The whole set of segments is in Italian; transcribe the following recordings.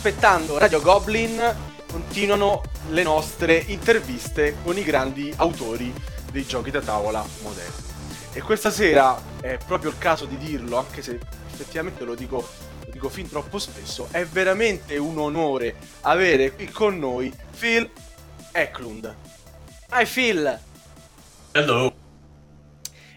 aspettando Radio Goblin continuano le nostre interviste con i grandi autori dei giochi da tavola moderni. E questa sera è proprio il caso di dirlo, anche se effettivamente lo dico, lo dico fin troppo spesso, è veramente un onore avere qui con noi Phil Eklund. Hi Phil! Hello!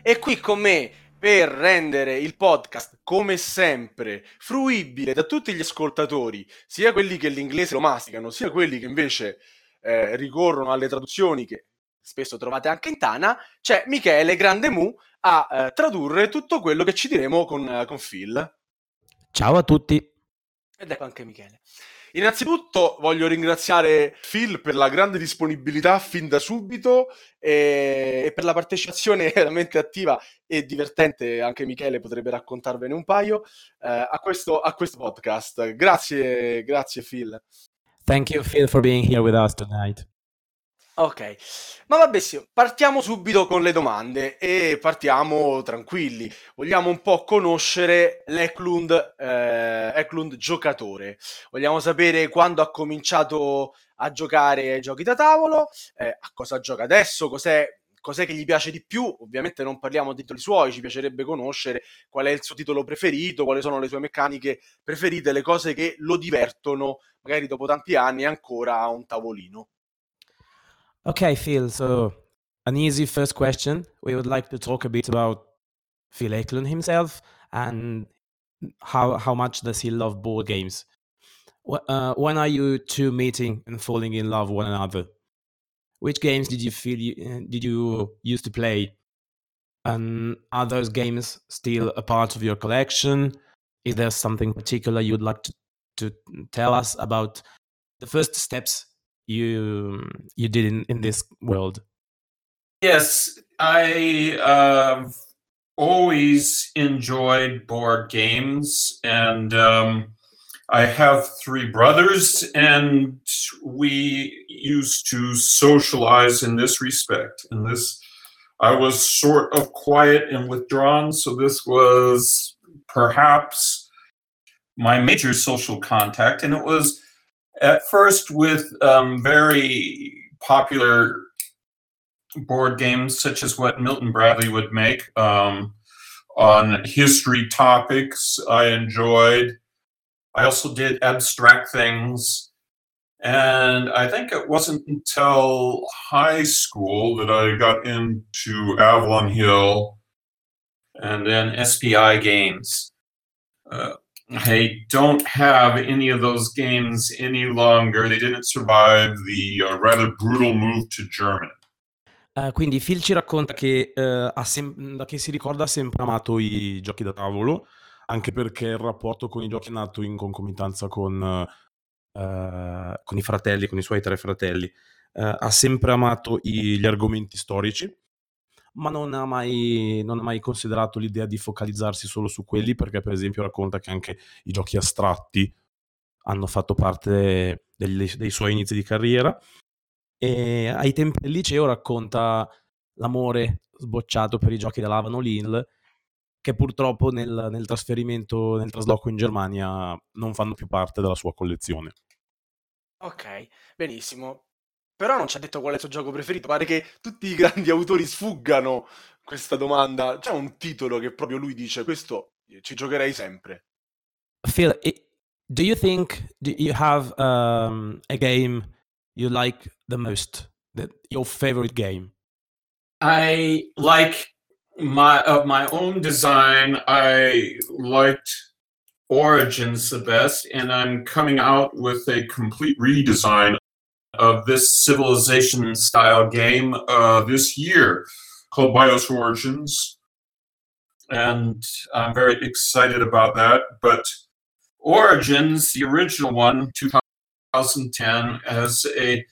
E qui con me per rendere il podcast, come sempre, fruibile da tutti gli ascoltatori, sia quelli che l'inglese lo masticano, sia quelli che invece eh, ricorrono alle traduzioni che spesso trovate anche in Tana, c'è Michele Grande Mu a eh, tradurre tutto quello che ci diremo con, eh, con Phil. Ciao a tutti. Ed ecco anche Michele. Innanzitutto voglio ringraziare Phil per la grande disponibilità fin da subito e, e, per la partecipazione veramente attiva e divertente, anche Michele potrebbe raccontarvene un paio, eh, a, questo, a questo podcast. Grazie, grazie Phil. Thank you Phil for being here with us tonight. Ok, ma vabbè sì, partiamo subito con le domande e partiamo tranquilli. Vogliamo un po' conoscere l'Eklund, eh, Eklund giocatore. Vogliamo sapere quando ha cominciato a giocare ai giochi da tavolo, eh, a cosa gioca adesso, cos'è, cos'è che gli piace di più. Ovviamente non parliamo di titoli suoi, ci piacerebbe conoscere qual è il suo titolo preferito, quali sono le sue meccaniche preferite, le cose che lo divertono, magari dopo tanti anni ancora a un tavolino. Okay, Phil. So, an easy first question. We would like to talk a bit about Phil Eklund himself and how how much does he love board games. Uh, when are you two meeting and falling in love one another? Which games did you feel you, uh, did you used to play? And are those games still a part of your collection? Is there something particular you'd like to, to tell us about the first steps you you did in, in this world? Yes i uh, always enjoyed board games and um, i have three brothers and we used to socialize in this respect and this i was sort of quiet and withdrawn so this was perhaps my major social contact and it was at first with um, very popular board games, such as what Milton Bradley would make um, on history topics. I enjoyed. I also did abstract things. And I think it wasn't until high school that I got into Avalon Hill and then SPI games. Uh, I don't have any of those games any longer. They didn't survive the uh, rather brutal move to Germany. Uh, quindi Phil ci racconta che, uh, sem- che si ricorda ha sempre amato i giochi da tavolo, anche perché il rapporto con i giochi è nato in concomitanza con, uh, con i fratelli, con i suoi tre fratelli. ha sempre amato i- gli argomenti storici, ma non ha, mai, non ha mai considerato l'idea di focalizzarsi solo su quelli, perché per esempio racconta che anche i giochi astratti hanno fatto parte dei, dei suoi inizi di carriera. E ai tempi del liceo racconta l'amore sbocciato per i giochi dell'Avano Lille, che purtroppo nel, nel trasferimento, nel trasloco in Germania, non fanno più parte della sua collezione. Ok, benissimo però non ci ha detto qual è il suo gioco preferito. Pare che tutti i grandi autori sfuggano questa domanda. C'è un titolo che proprio lui dice: Questo ci giocherei sempre. Phil, do you think do you have um, a game you like the most? That your favorite game? I like my of my own design. I liked Origins the best, and I'm coming out with a complete redesign of this civilization style game uh, this year called Bios Origins. And I'm very excited about that. But Origins, the original one, 2010, has a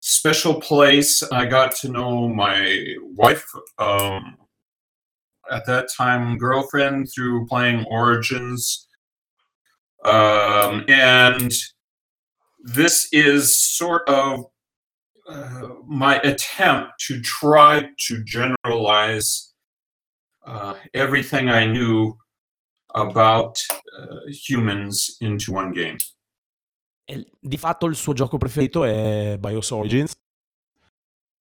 special place. I got to know my wife, um, at that time, girlfriend, through playing Origins. Um, and this is sort of uh, my attempt to try to generalize uh, everything I knew about uh, humans into one game. E di fatto il suo gioco preferito è Bios Origins,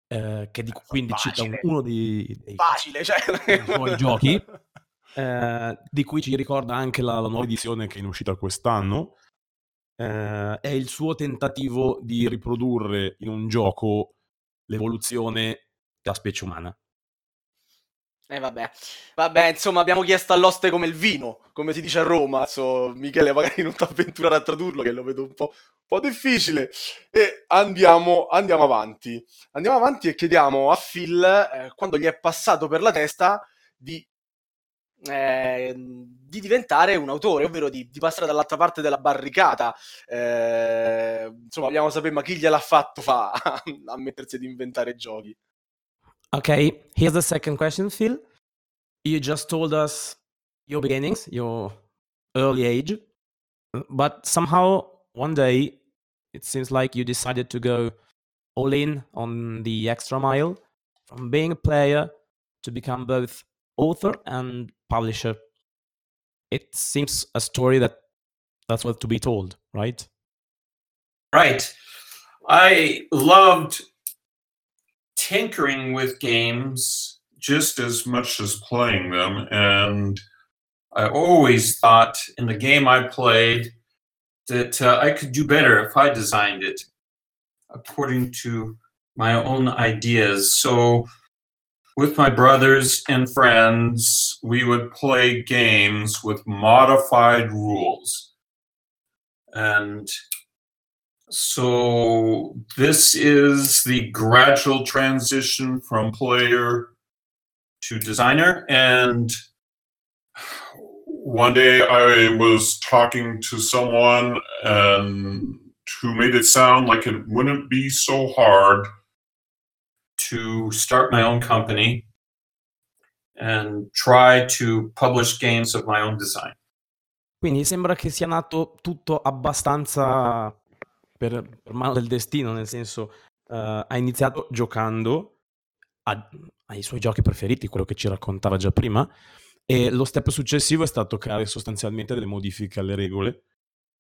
eh, che di, quindi cita un- uno dei, dei Facile, cioè... dei suoi giochi, eh, di cui ci ricorda anche la, la nuova edizione che è in uscita quest'anno. Eh, è il suo tentativo di riprodurre in un gioco l'evoluzione della specie umana. Eh vabbè, vabbè, insomma abbiamo chiesto all'oste come il vino, come si dice a Roma, so, Michele magari non ti avventurare a tradurlo che lo vedo un po', un po' difficile. E andiamo, andiamo avanti, andiamo avanti e chiediamo a Phil eh, quando gli è passato per la testa di, eh, di diventare un autore, ovvero di, di passare dall'altra parte della barricata, eh, insomma vogliamo sapere ma chi gliel'ha fatto fa a mettersi ad inventare giochi. Okay, here's the second question, Phil. You just told us your beginnings, your early age, but somehow one day it seems like you decided to go all in on the extra mile from being a player to become both author and publisher. It seems a story that that's what to be told, right? Right. I loved tinkering with games just as much as playing them. And I always thought in the game I played that uh, I could do better if I designed it according to my own ideas. So, with my brothers and friends, we would play games with modified rules. And so this is the gradual transition from player to designer. And one day I was talking to someone and who made it sound like it wouldn't be so hard to start my own company and try to publish games of my own design. Quindi sembra che sia nato tutto abbastanza per, per mano del destino, nel senso uh, ha iniziato giocando a, ai suoi giochi preferiti, quello che ci raccontava già prima, e lo step successivo è stato creare sostanzialmente delle modifiche alle regole,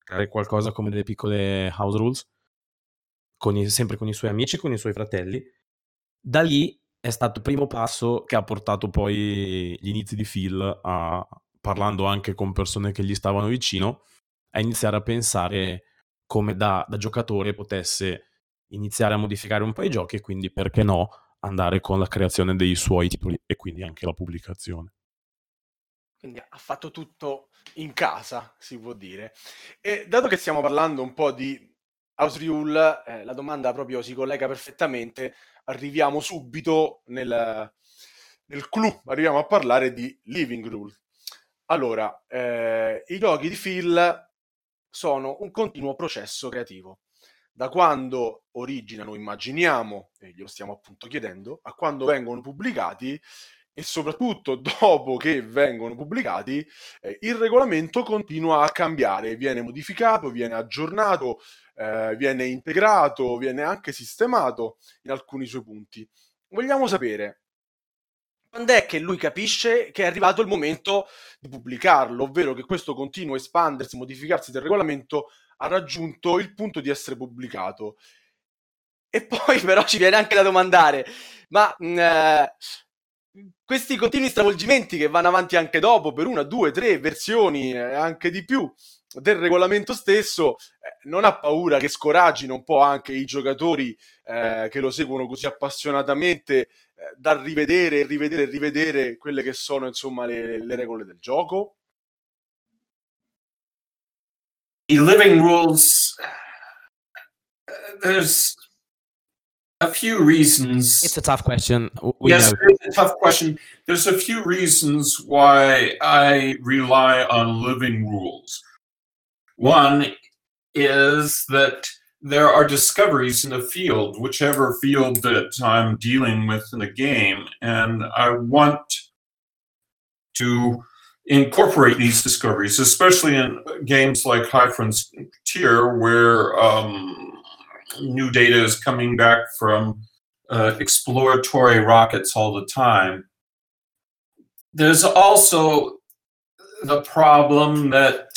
creare qualcosa come delle piccole house rules, con i, sempre con i suoi amici e con i suoi fratelli. Da lì è stato il primo passo che ha portato poi gli inizi di Phil a, parlando anche con persone che gli stavano vicino, a iniziare a pensare come da, da giocatore potesse iniziare a modificare un po' i giochi e quindi perché no andare con la creazione dei suoi titoli e quindi anche la pubblicazione. Quindi ha fatto tutto in casa, si può dire. E dato che stiamo parlando un po' di House Rule, eh, la domanda proprio si collega perfettamente, arriviamo subito nel, nel clou, arriviamo a parlare di Living Rule. Allora, eh, i giochi di Phil sono un continuo processo creativo. Da quando originano, immaginiamo, e glielo stiamo appunto chiedendo, a quando vengono pubblicati e soprattutto dopo che vengono pubblicati, eh, il regolamento continua a cambiare, viene modificato, viene aggiornato, eh, viene integrato, viene anche sistemato in alcuni suoi punti. Vogliamo sapere quando è che lui capisce che è arrivato il momento di pubblicarlo, ovvero che questo continuo espandersi, modificarsi del regolamento ha raggiunto il punto di essere pubblicato. E poi però ci viene anche da domandare, ma mm, eh, questi continui stravolgimenti che vanno avanti anche dopo per una, due, tre versioni, eh, anche di più, del regolamento stesso, eh, non ha paura che scoraggino un po' anche i giocatori eh, che lo seguono così appassionatamente eh, da rivedere, rivedere, rivedere quelle che sono insomma le, le regole del gioco? The living rules, there's a few reasons. It's a tough question. We yes, know. it's a tough question. There's a few reasons why I rely on living rules. One is that there are discoveries in the field, whichever field that I'm dealing with in the game, and I want to incorporate these discoveries, especially in games like High Frontier, where um, new data is coming back from uh, exploratory rockets all the time. There's also the problem that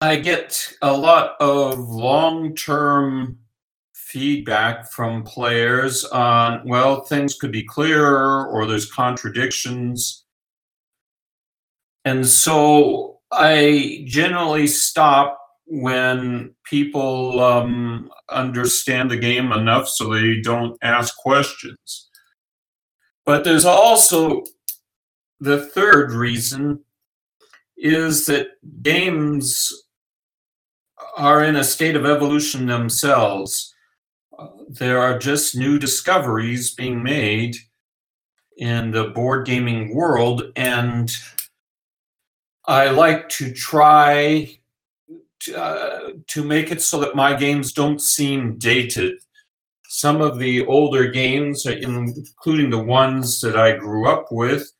I get a lot of long term feedback from players on, well, things could be clearer or there's contradictions. And so I generally stop when people um, understand the game enough so they don't ask questions. But there's also the third reason is that games are in a state of evolution themselves. There are just new discoveries being made in the board gaming world, and I like to try to, uh, to make it so that my games don't seem dated. Some of the older games, including the ones that I grew up with,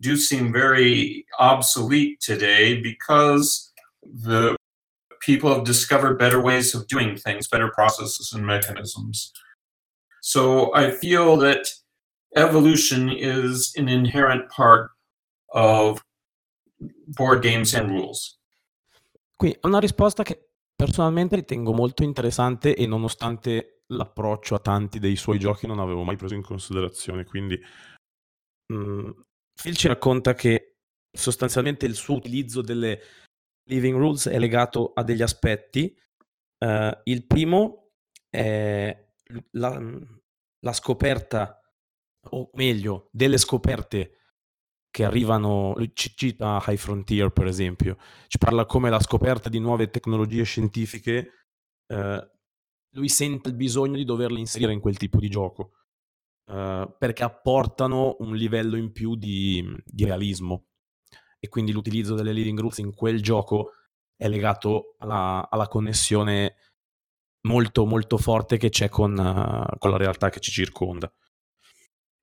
do seem very obsolete today because the people have discovered better ways of doing things, better processes and mechanisms. So I feel that evolution is an inherent part of board games and rules. Qui è una risposta che personalmente ritengo molto interessante e nonostante l'approccio a tanti dei suoi giochi non avevo mai preso in considerazione, quindi mh, mm, Phil ci racconta che sostanzialmente il suo utilizzo delle living rules è legato a degli aspetti. Uh, il primo è la, la scoperta, o meglio, delle scoperte che arrivano, ci cita High Frontier per esempio, ci parla come la scoperta di nuove tecnologie scientifiche, eh, lui sente il bisogno di doverle inserire in quel tipo di gioco, eh, perché apportano un livello in più di, di, realismo e quindi l'utilizzo delle living rules in quel gioco è legato alla, alla connessione molto molto forte che c'è con, uh, con la realtà che ci circonda.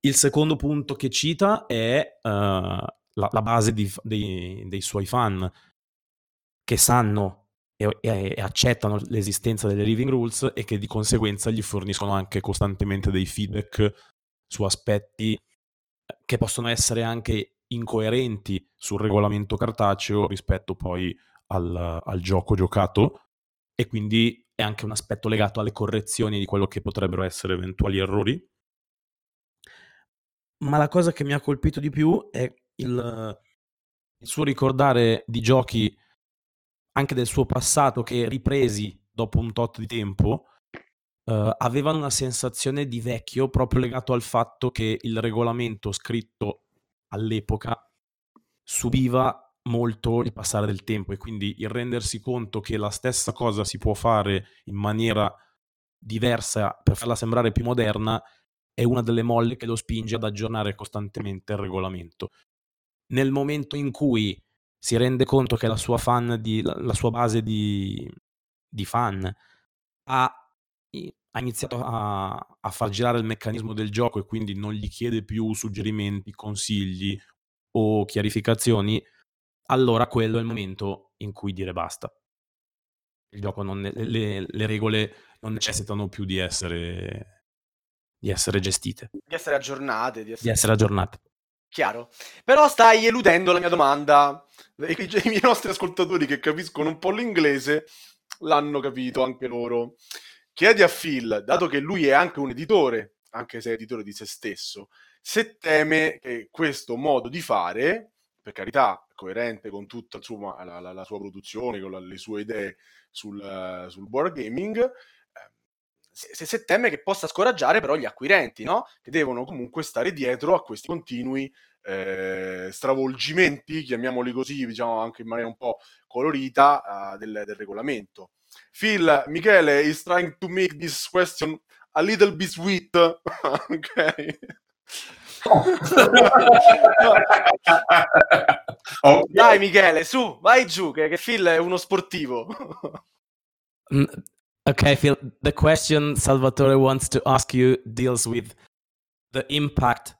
Il secondo punto che cita è uh, la, la, base di, dei, dei, suoi fan che sanno e, e, e, accettano l'esistenza delle living rules e che di conseguenza gli forniscono anche costantemente dei feedback su aspetti che possono essere anche incoerenti sul regolamento cartaceo rispetto poi al, al gioco giocato e quindi è anche un aspetto legato alle correzioni di quello che potrebbero essere eventuali errori. Ma la cosa che mi ha colpito di più è il, il suo ricordare di giochi anche del suo passato che ripresi dopo un tot di tempo uh, avevano una sensazione di vecchio proprio legato al fatto che il regolamento scritto all'epoca subiva molto il passare del tempo e quindi il rendersi conto che la stessa cosa si può fare in maniera diversa per farla sembrare più moderna è una delle molle che lo spinge ad aggiornare costantemente il regolamento. Nel momento in cui si rende conto che la sua, di, la sua base di, di fan ha, ha iniziato a, a, far girare il meccanismo del gioco e quindi non gli chiede più suggerimenti, consigli o chiarificazioni, allora quello è il momento in cui dire basta. Il gioco non, le, le regole non necessitano più di essere di essere gestite. Di essere aggiornate. Di essere, di essere aggiornate. Chiaro. Però stai eludendo la mia domanda. I, I, I nostri ascoltatori che capiscono un po' l'inglese l'hanno capito anche loro. Chiedi a Phil, dato che lui è anche un editore, anche se è editore di se stesso, se teme che questo modo di fare, per carità, coerente con tutta insomma, la, la, la, sua produzione, con la, le sue idee sul, sul board gaming, se, se, teme che possa scoraggiare però gli acquirenti, no? Che devono comunque stare dietro a questi continui eh, stravolgimenti, chiamiamoli così, diciamo anche in maniera un po' colorita, uh, del, del, regolamento. Phil, Michele is trying to make this question a little bit sweet, ok? oh, Dai Michele, su, vai giù, che, che Phil è uno sportivo. Mm, Okay, Phil, the question Salvatore wants to ask you deals with the impact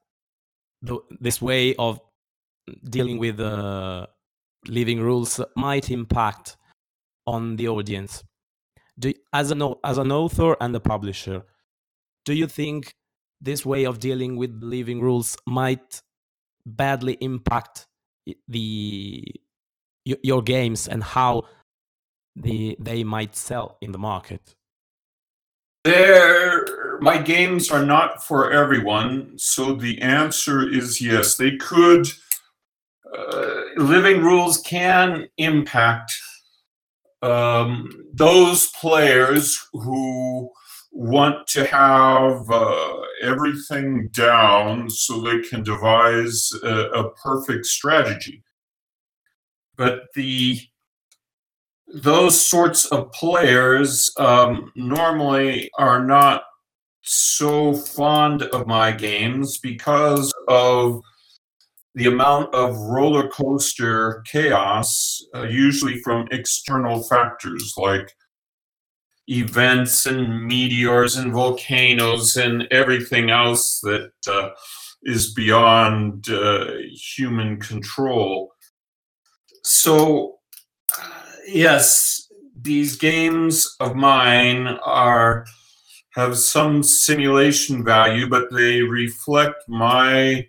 the, this way of dealing with uh, living rules might impact on the audience. Do, as, an, as an author and a publisher, do you think this way of dealing with living rules might badly impact the your games and how the they might sell in the market? There, my games are not for everyone, so the answer is yes. They could. Uh, living rules can impact um, those players who want to have uh, everything down so they can devise a, a perfect strategy. But the those sorts of players um, normally are not so fond of my games because of the amount of roller coaster chaos, uh, usually from external factors like events and meteors and volcanoes and everything else that uh, is beyond uh, human control. So, yes, these games of mine are have some simulation value, but they reflect my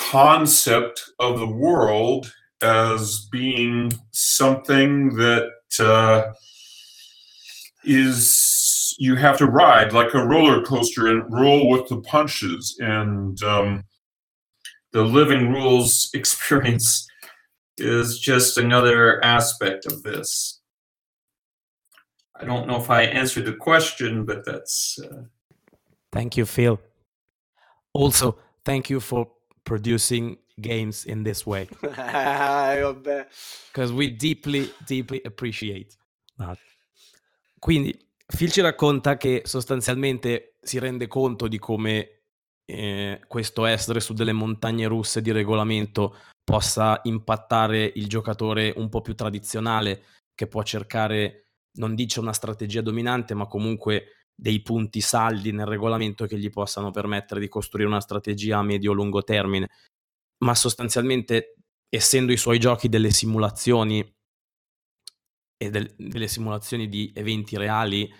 concept of the world as being something that uh, is you have to ride like a roller coaster and roll with the punches. And um, the living rules experience is just another aspect of this. I don't know if i answered the question but that's uh... thank you phil. Also thank you for producing games in this way. Because we deeply deeply appreciate. That Quindi Phil ci racconta che sostanzialmente si rende conto di come eh, questo essere su delle montagne russe di regolamento possa impattare il giocatore un po' più tradizionale che può cercare, non dice una strategia dominante, ma comunque dei punti saldi nel regolamento che gli possano permettere di costruire una strategia a medio-lungo termine. Ma sostanzialmente, essendo i suoi giochi delle simulazioni e del, delle simulazioni di eventi reali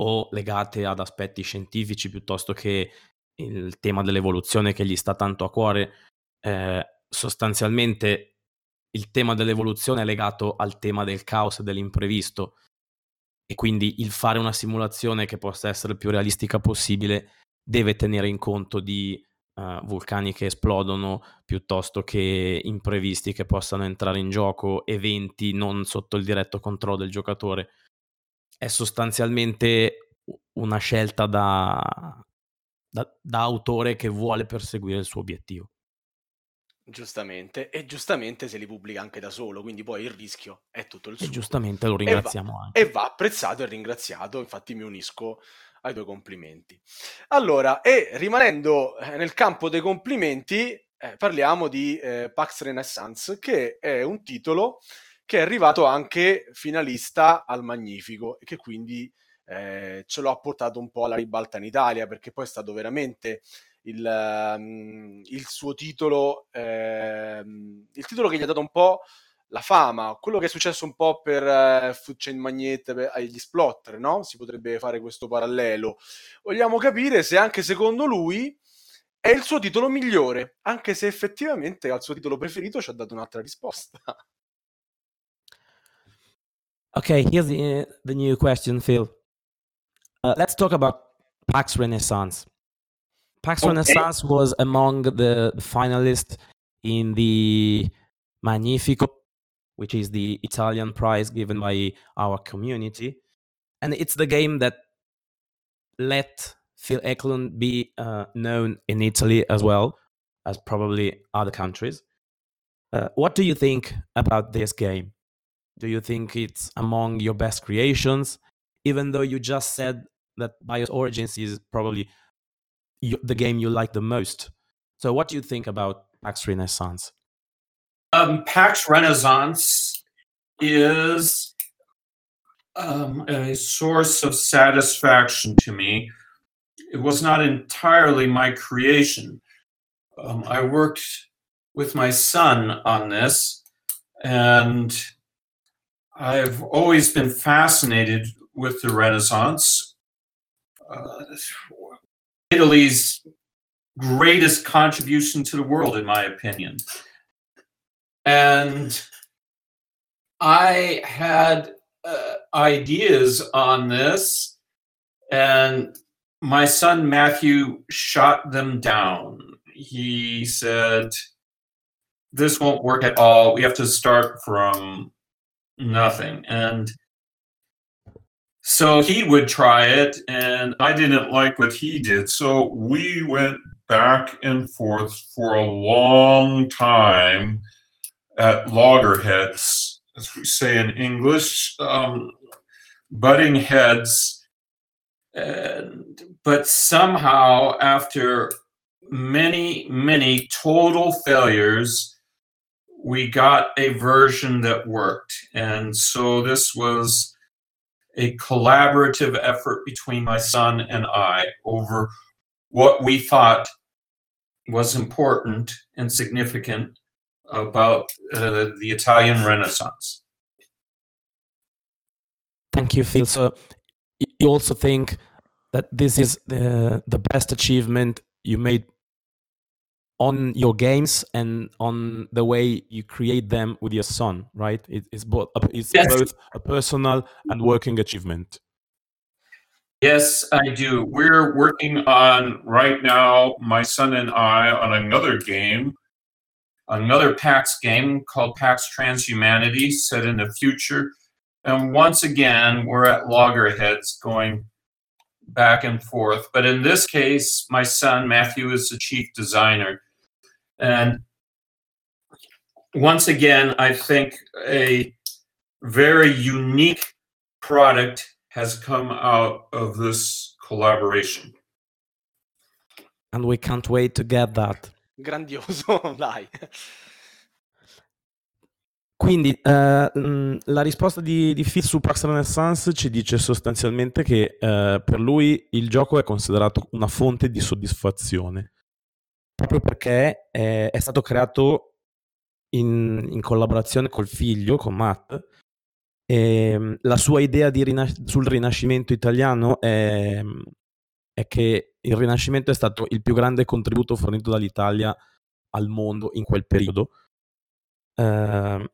o legate ad aspetti scientifici piuttosto che il tema dell'evoluzione che gli sta tanto a cuore, eh, sostanzialmente il tema dell'evoluzione è legato al tema del caos e dell'imprevisto e quindi il fare una simulazione che possa essere il più realistica possibile deve tenere in conto di uh, vulcani che esplodono piuttosto che imprevisti che possano entrare in gioco, eventi non sotto il diretto controllo del giocatore. È sostanzialmente una scelta da, da, da autore che vuole perseguire il suo obiettivo. Giustamente, e giustamente se li pubblica anche da solo, quindi poi il rischio è tutto il suo. E giustamente lo ringraziamo e va, anche. E va apprezzato e ringraziato, infatti mi unisco ai tuoi complimenti. Allora, e rimanendo eh, nel campo dei complimenti, eh, parliamo di eh, Pax Renaissance, che è un titolo che è arrivato anche finalista al Magnifico e che quindi eh, ce l'ho portato un po' alla ribalta in Italia, perché poi è stato veramente il, um, il suo titolo, ehm, il titolo che gli ha dato un po' la fama, quello che è successo un po' per uh, Food Chain Magnet agli Splotter, no? Si potrebbe fare questo parallelo. Vogliamo capire se anche secondo lui è il suo titolo migliore, anche se effettivamente al suo titolo preferito ci ha dato un'altra risposta. Okay, here's the, uh, the new question, Phil. Uh, let's talk about PAX Renaissance. PAX okay. Renaissance was among the, finalists in the Magnifico which is the Italian prize given by our community. And it's the game that let Phil Eklund be uh, known in Italy as well as probably other countries. Uh, what do you think about this game? Do you think it's among your best creations? Even though you just said that Bios Origins is probably the game you like the most. So, what do you think about Pax Renaissance? Um, PAX Renaissance is um, a source of satisfaction to me. It was not entirely my creation. Um, I worked with my son on this, and I've always been fascinated with the Renaissance. Uh, Italy's greatest contribution to the world, in my opinion. And I had uh, ideas on this, and my son Matthew shot them down. He said, This won't work at all. We have to start from nothing. And so he would try it, and I didn't like what he did. So we went back and forth for a long time at loggerheads, as we say in English, um, butting heads. And, but somehow, after many, many total failures, we got a version that worked. And so this was a collaborative effort between my son and I over what we thought was important and significant about uh, the Italian Renaissance. Thank you, Phil. So you also think that this is the the best achievement you made on your games and on the way you create them with your son, right? It, it's both it's yes. both a personal and working achievement. Yes, I do. We're working on right now, my son and I, on another game, another PAX game called PAX Transhumanity, set in the future. And once again, we're at loggerheads going back and forth. But in this case, my son Matthew is the chief designer. And once again, I think a very unique product has come out of this collaboration. And we can't wait to get that. Grandioso, dai. Quindi eh, la risposta di, di Phil su Pax Renaissance ci dice sostanzialmente che eh, per lui il gioco è considerato una fonte di soddisfazione proprio perché è, è stato creato in, in, collaborazione col figlio, con Matt. E ehm, la sua idea rinas- sul Rinascimento italiano è, è che il Rinascimento è stato il più grande contributo fornito dall'Italia al mondo in quel periodo. Eh,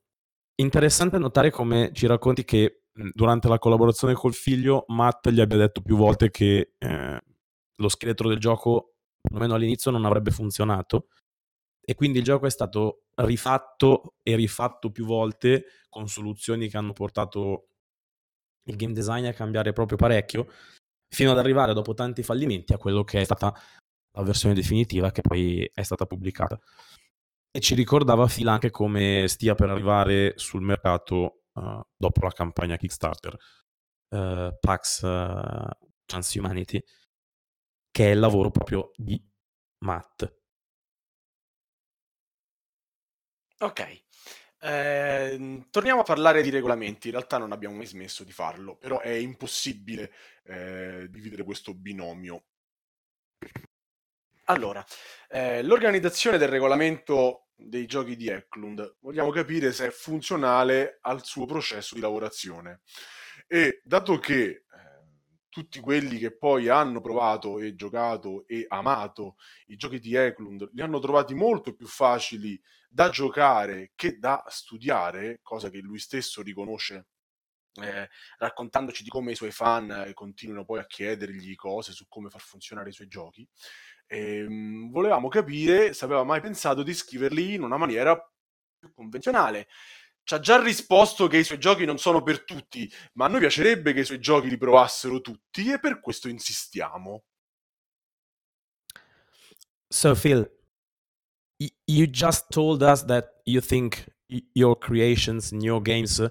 interessante notare come ci racconti che durante la collaborazione col figlio Matt gli abbia detto più volte che eh, lo scheletro del gioco perlomeno all'inizio non avrebbe funzionato. E quindi il gioco è stato rifatto e rifatto più volte con soluzioni che hanno portato il game design a cambiare proprio parecchio fino ad arrivare dopo tanti fallimenti a quello che è stata la versione definitiva che poi è stata pubblicata. E ci ricordava Phil anche come stia per arrivare sul mercato uh, dopo la campagna Kickstarter uh, Pax uh, Transhumanity che è il lavoro proprio di Matt. Ok. Eh, torniamo a parlare di regolamenti. In realtà non abbiamo mai smesso di farlo, però è impossibile eh, dividere questo binomio. Allora, eh, l'organizzazione del regolamento dei giochi di Eklund vogliamo capire se è funzionale al suo processo di lavorazione. E dato che tutti quelli che poi hanno provato e giocato e amato i giochi di Eklund li hanno trovati molto più facili da giocare che da studiare, cosa che lui stesso riconosce eh, raccontandoci di come i suoi fan eh, continuano poi a chiedergli cose su come far funzionare i suoi giochi. E, ehm, volevamo capire se aveva mai pensato di scriverli in una maniera più convenzionale ci ha già risposto che i suoi giochi non sono per tutti, ma a noi piacerebbe che i suoi giochi li provassero tutti e per questo insistiamo. So Phil, you just told us that you think your creations and your games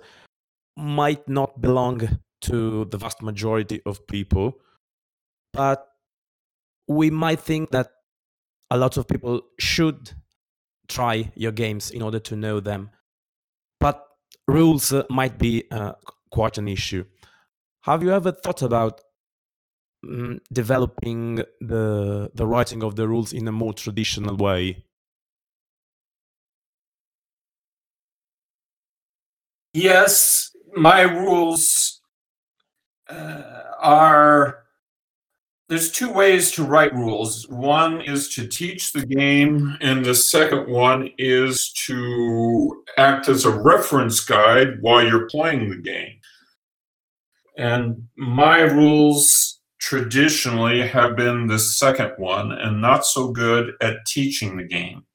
might not belong to the vast majority of people, but we might think that a lot of people should try your games in order to know them. But rules uh, might be uh, quite an issue. Have you ever thought about um, developing the the writing of the rules in a more traditional way? Yes, my rules uh, are there's two ways to write rules. One is to teach the game, and the second one is to act as a reference guide while you're playing the game. And my rules traditionally have been the second one and not so good at teaching the game.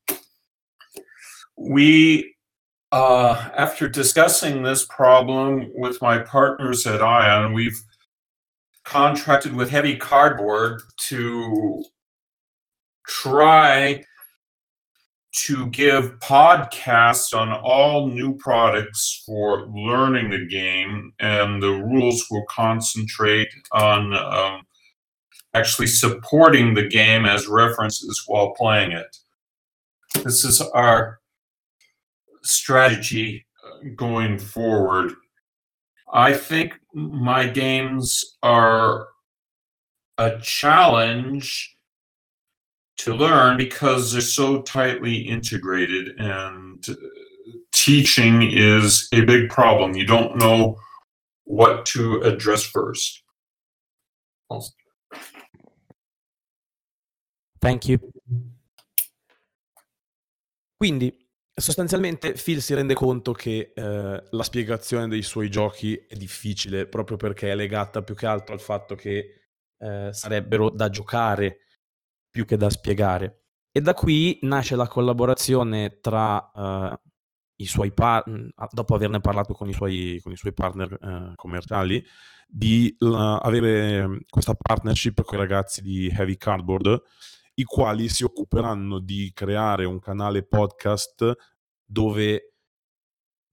We, uh, after discussing this problem with my partners at Ion, we've contracted with Heavy Cardboard to try to give podcasts on all new products for learning the game, and the rules will concentrate on um, actually supporting the game as references while playing it. This is our strategy uh, going forward. I think my games are a challenge to learn because they're so tightly integrated and uh, teaching is a big problem. You don't know what to address first. Thank you. Quindi sostanzialmente Phil si rende conto che eh, la spiegazione dei suoi giochi è difficile proprio perché è legata più che altro al fatto che eh, sarebbero da giocare più che da spiegare. E da qui nasce la collaborazione tra uh, i suoi partner, dopo averne parlato con i suoi, con i suoi partner uh, commerciali, di uh, avere questa partnership con i ragazzi di Heavy Cardboard, i quali si occuperanno di creare un canale podcast dove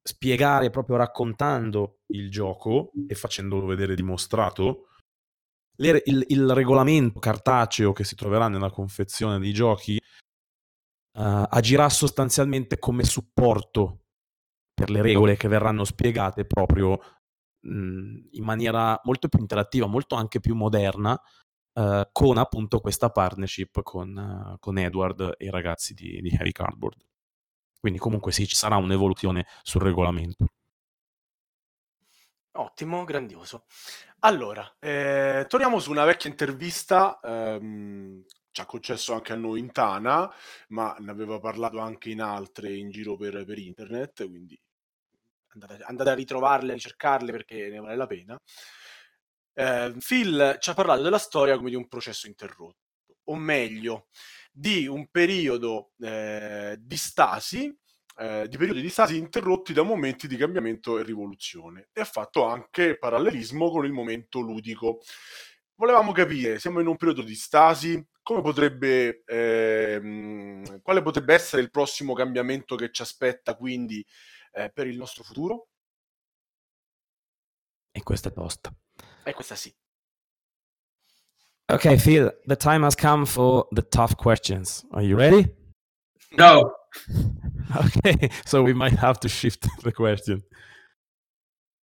spiegare proprio raccontando il gioco e facendolo vedere dimostrato. Il, il, regolamento cartaceo che si troverà nella confezione dei giochi uh, agirà sostanzialmente come supporto per le regole che verranno spiegate proprio mh, in maniera molto più interattiva, molto anche più moderna, uh, con appunto questa partnership con, uh, con Edward e i ragazzi di, di Heavy Cardboard. Quindi comunque sì, ci sarà un'evoluzione sul regolamento. Ottimo, grandioso. Allora, eh, torniamo su una vecchia intervista, ehm, ci ha concesso anche a noi in Tana, ma ne aveva parlato anche in altre in giro per, per internet, quindi andate, andate, a ritrovarle, a ricercarle perché ne vale la pena. Eh, Phil ci ha parlato della storia come di un processo interrotto, o meglio, di un periodo eh, di stasi eh, di periodi di stasi interrotti da momenti di cambiamento e rivoluzione e ha fatto anche parallelismo con il momento ludico. Volevamo capire, siamo in un periodo di stasi, potrebbe, ehm, quale potrebbe essere il prossimo cambiamento che ci aspetta quindi eh, per il nostro futuro? E questa è tosta. E questa sì. Ok, Phil, the time has come for the tough questions. Are you ready? No. Okay, so we might have to shift the question.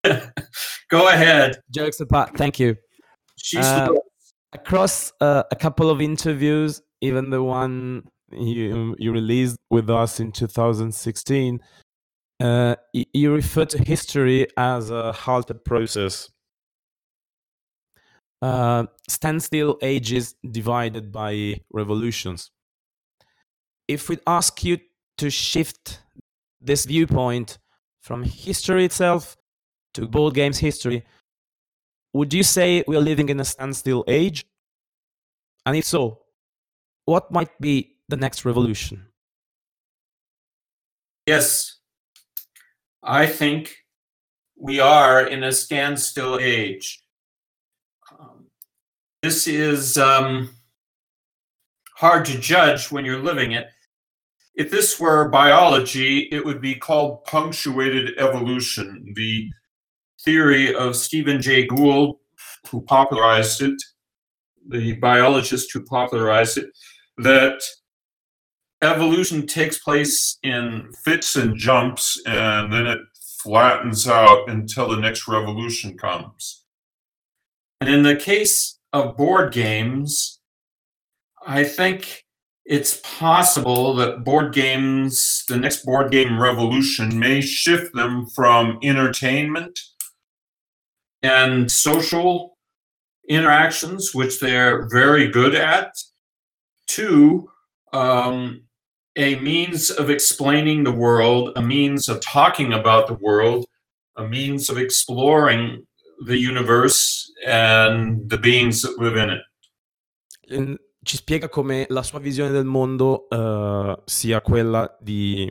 Go ahead. Jokes apart, thank you. Uh, across uh, a couple of interviews, even the one you, you released with us in 2016, uh, you refer to history as a halted process. Uh, standstill ages divided by revolutions. If we ask you to shift this viewpoint from history itself to board games history, would you say we are living in a standstill age? And if so, what might be the next revolution? Yes, I think we are in a standstill age. This is um, hard to judge when you're living it if this were biology, it would be called punctuated evolution, the theory of Stephen Jay Gould, who popularized it, the biologist who popularized it, that evolution takes place in fits and jumps and then it flattens out until the next revolution comes. And in the case of board games, I think it's possible that board games, the next board game revolution, may shift them from entertainment and social interactions, which they're very good at, to um, a means of explaining the world, a means of talking about the world, a means of exploring the universe and the beings that live in it. Ci spiega come la sua visione del mondo uh, sia quella di,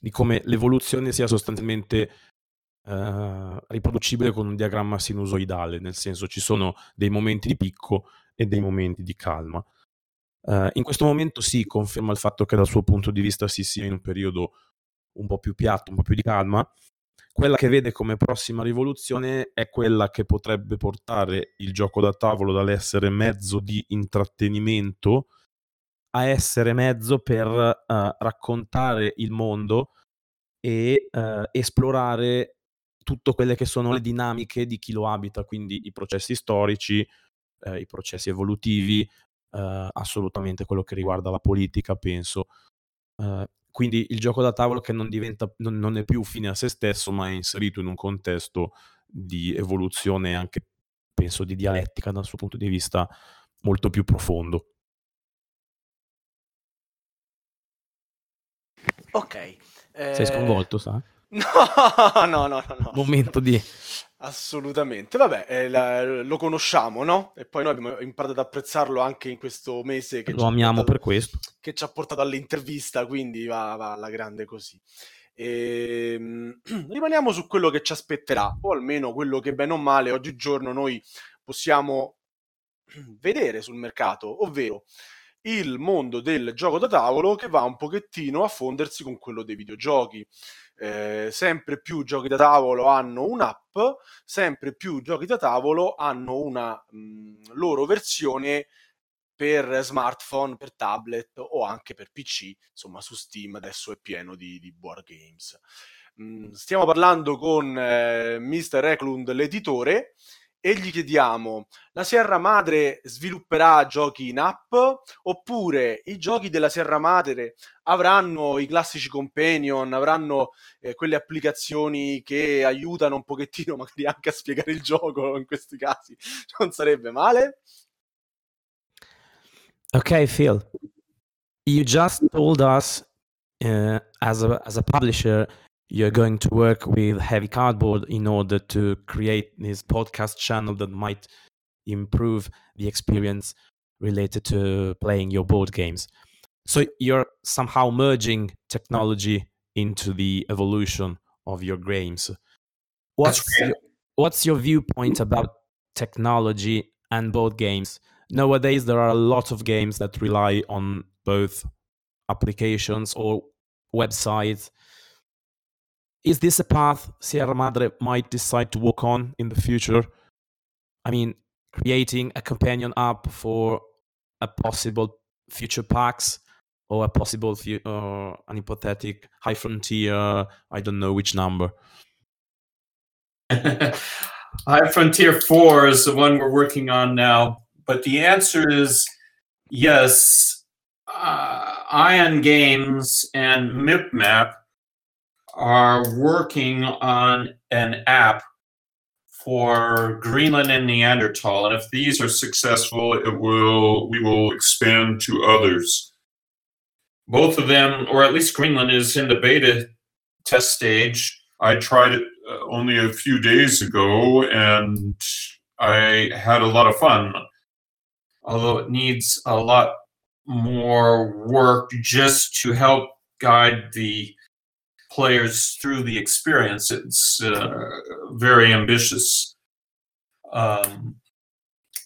di, come l'evoluzione sia sostanzialmente uh, riproducibile con un diagramma sinusoidale, nel senso ci sono dei momenti di picco e dei momenti di calma. Uh, in questo momento si sì, conferma il fatto che dal suo punto di vista si sia in un periodo un po' più piatto, un po' più di calma. Quella che vede come prossima rivoluzione è quella che potrebbe portare il gioco da tavolo dall'essere mezzo di intrattenimento a essere mezzo per uh, raccontare il mondo e uh, esplorare tutte quelle che sono le dinamiche di chi lo abita, quindi i processi storici, eh, i processi evolutivi, eh, assolutamente quello che riguarda la politica, penso. Eh, quindi il gioco da tavolo che non, diventa, non, non, è più fine a se stesso, ma è inserito in un contesto di evoluzione anche, penso, di dialettica dal suo punto di vista molto più profondo. Ok. Eh... Sei sconvolto, sa? No, no, no, no. no. Momento di... Assolutamente, vabbè, eh, la, lo conosciamo, no? E poi noi abbiamo imparato ad apprezzarlo anche in questo mese che lo amiamo portato, per questo. Che ci ha portato all'intervista, quindi va, va alla grande così. E, ehm, rimaniamo su quello che ci aspetterà, o almeno quello che bene o male oggigiorno noi possiamo vedere sul mercato, ovvero il mondo del gioco da tavolo che va un pochettino a fondersi con quello dei videogiochi eh, sempre più giochi da tavolo hanno un'app, sempre più giochi da tavolo hanno una mh, loro versione per smartphone, per tablet o anche per PC, insomma su Steam adesso è pieno di, di board games. Mh, stiamo parlando con eh, Mr. Eklund, l'editore, e gli chiediamo la Sierra Madre svilupperà giochi in app oppure i giochi della Sierra Madre avranno i classici companion, avranno eh, quelle applicazioni che aiutano un pochettino magari anche a spiegare il gioco in questi casi, non sarebbe male? Ok Phil, you just told us uh, as, a, as a publisher you're going to work with heavy cardboard in order to create this podcast channel that might improve the experience related to playing your board games. So you're somehow merging technology into the evolution of your games. What's your, what's your viewpoint about technology and board games? Nowadays, there are a lot of games that rely on both applications or websites is this a path Sierra Madre might decide to walk on in the future? I mean, creating a companion app for a possible future packs or a possible fu- uh, an hypothetic high frontier i don't know which number high frontier 4 is the one we're working on now but the answer is yes uh, ion games and mipmap are working on an app for Greenland and Neanderthal, and if these are successful, it will we will expand to others. Both of them, or at least Greenland, is in the beta test stage. I tried it uh, only a few days ago, and I had a lot of fun. Although it needs a lot more work just to help guide the players through the experience. It's a very ambitious um,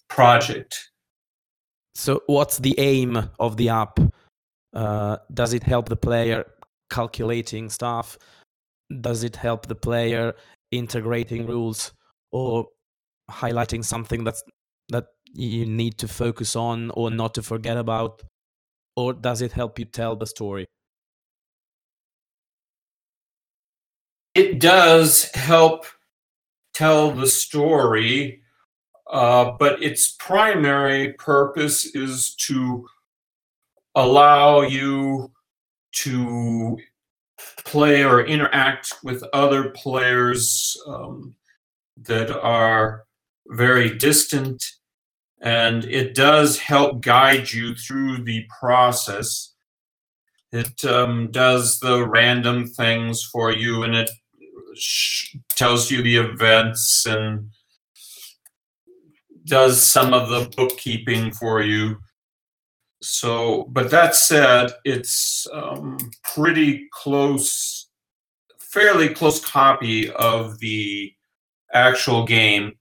project. So, what's the aim of the app? Uh, does it help the player calculating stuff? Does it help the player integrating rules or highlighting something that's that you need to focus on or not to forget about? Or does it help you tell the story? It does help tell the story, uh, but its primary purpose is to allow you to play or interact with other players um, that are very distant. And it does help guide you through the process. It um, does the random things for you and it tells you the events and does some of the bookkeeping for you. So, but that said, it's um, pretty close, fairly close copy of the actual game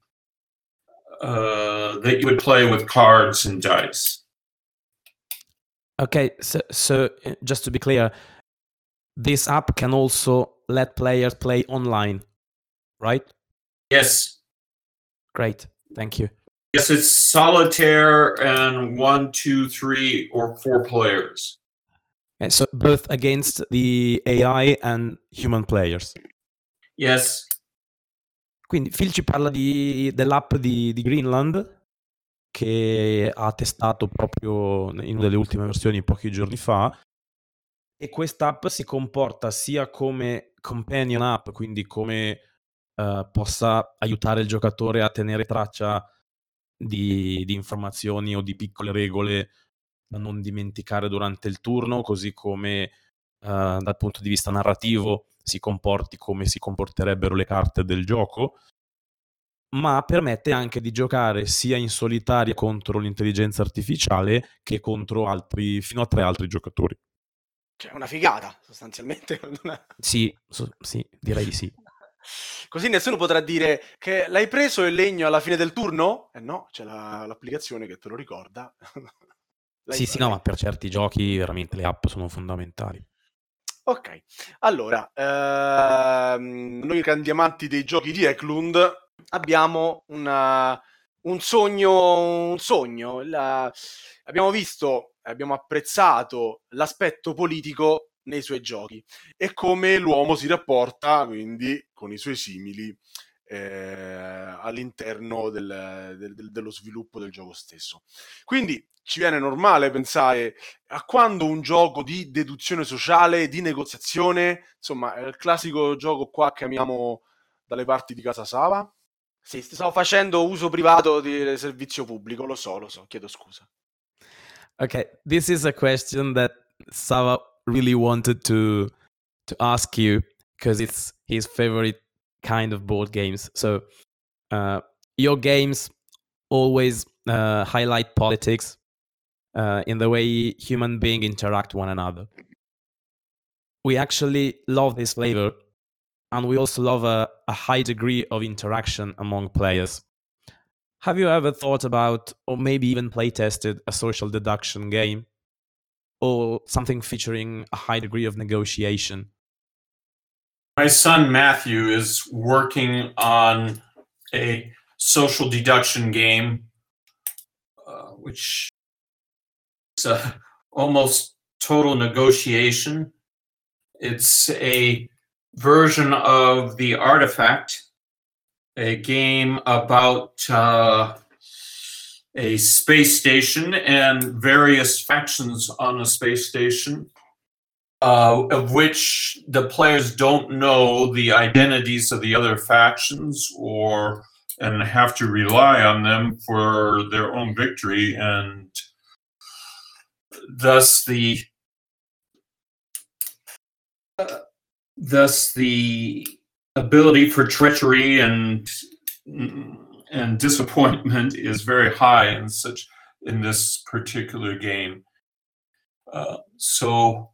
uh, that you would play with cards and dice. Okay, so, so just to be clear, this app can also let players play online, right? Yes. Great, thank you. Yes, it's solitaire and one, two, three, or four players. And so both against the AI and human players. Yes. Quindi Phil ci parla di, dell'app di, di Greenland che ha testato proprio in una delle ultime versioni pochi giorni fa e quest'app si comporta sia come companion app, quindi come uh, possa aiutare il giocatore a tenere traccia di, di, informazioni o di piccole regole da non dimenticare durante il turno, così come uh, dal punto di vista narrativo si comporti come si comporterebbero le carte del gioco, ma permette anche di giocare sia in solitaria contro l'intelligenza artificiale che contro altri, fino a tre altri giocatori. Cioè, una figata, sostanzialmente. sì, so, sì, direi di sì. Così nessuno potrà dire che l'hai preso il legno alla fine del turno? Eh no, c'è la, l'applicazione che te lo ricorda. sì, sì, no, ma per certi giochi veramente le app sono fondamentali. Ok, allora, ehm, noi grandi amanti dei giochi di Eklund abbiamo una, un sogno, un sogno. La, abbiamo visto, abbiamo apprezzato l'aspetto politico nei suoi giochi e come l'uomo si rapporta quindi con i suoi simili eh, all'interno del, del, dello sviluppo del gioco stesso. Quindi ci viene normale pensare a quando un gioco di deduzione sociale, di negoziazione, insomma, è il classico gioco qua che amiamo dalle parti di casa Sava. Sì, stavo facendo uso privato di servizio pubblico, lo so, lo so, chiedo scusa. Okay, this is a question that Sava really wanted to to ask you because it's his favorite kind of board games. So, uh, your games always uh, highlight politics uh, in the way human beings interact one another. We actually love this flavor, and we also love a, a high degree of interaction among players. Have you ever thought about, or maybe even play tested, a social deduction game? Or something featuring a high degree of negotiation? My son Matthew is working on a social deduction game, uh, which is a almost total negotiation. It's a version of the artifact a game about uh, a space station and various factions on a space station, uh, of which the players don't know the identities of the other factions or and have to rely on them for their own victory and thus the uh, thus the ability for treachery and and disappointment is very high in such in this particular game. Uh, so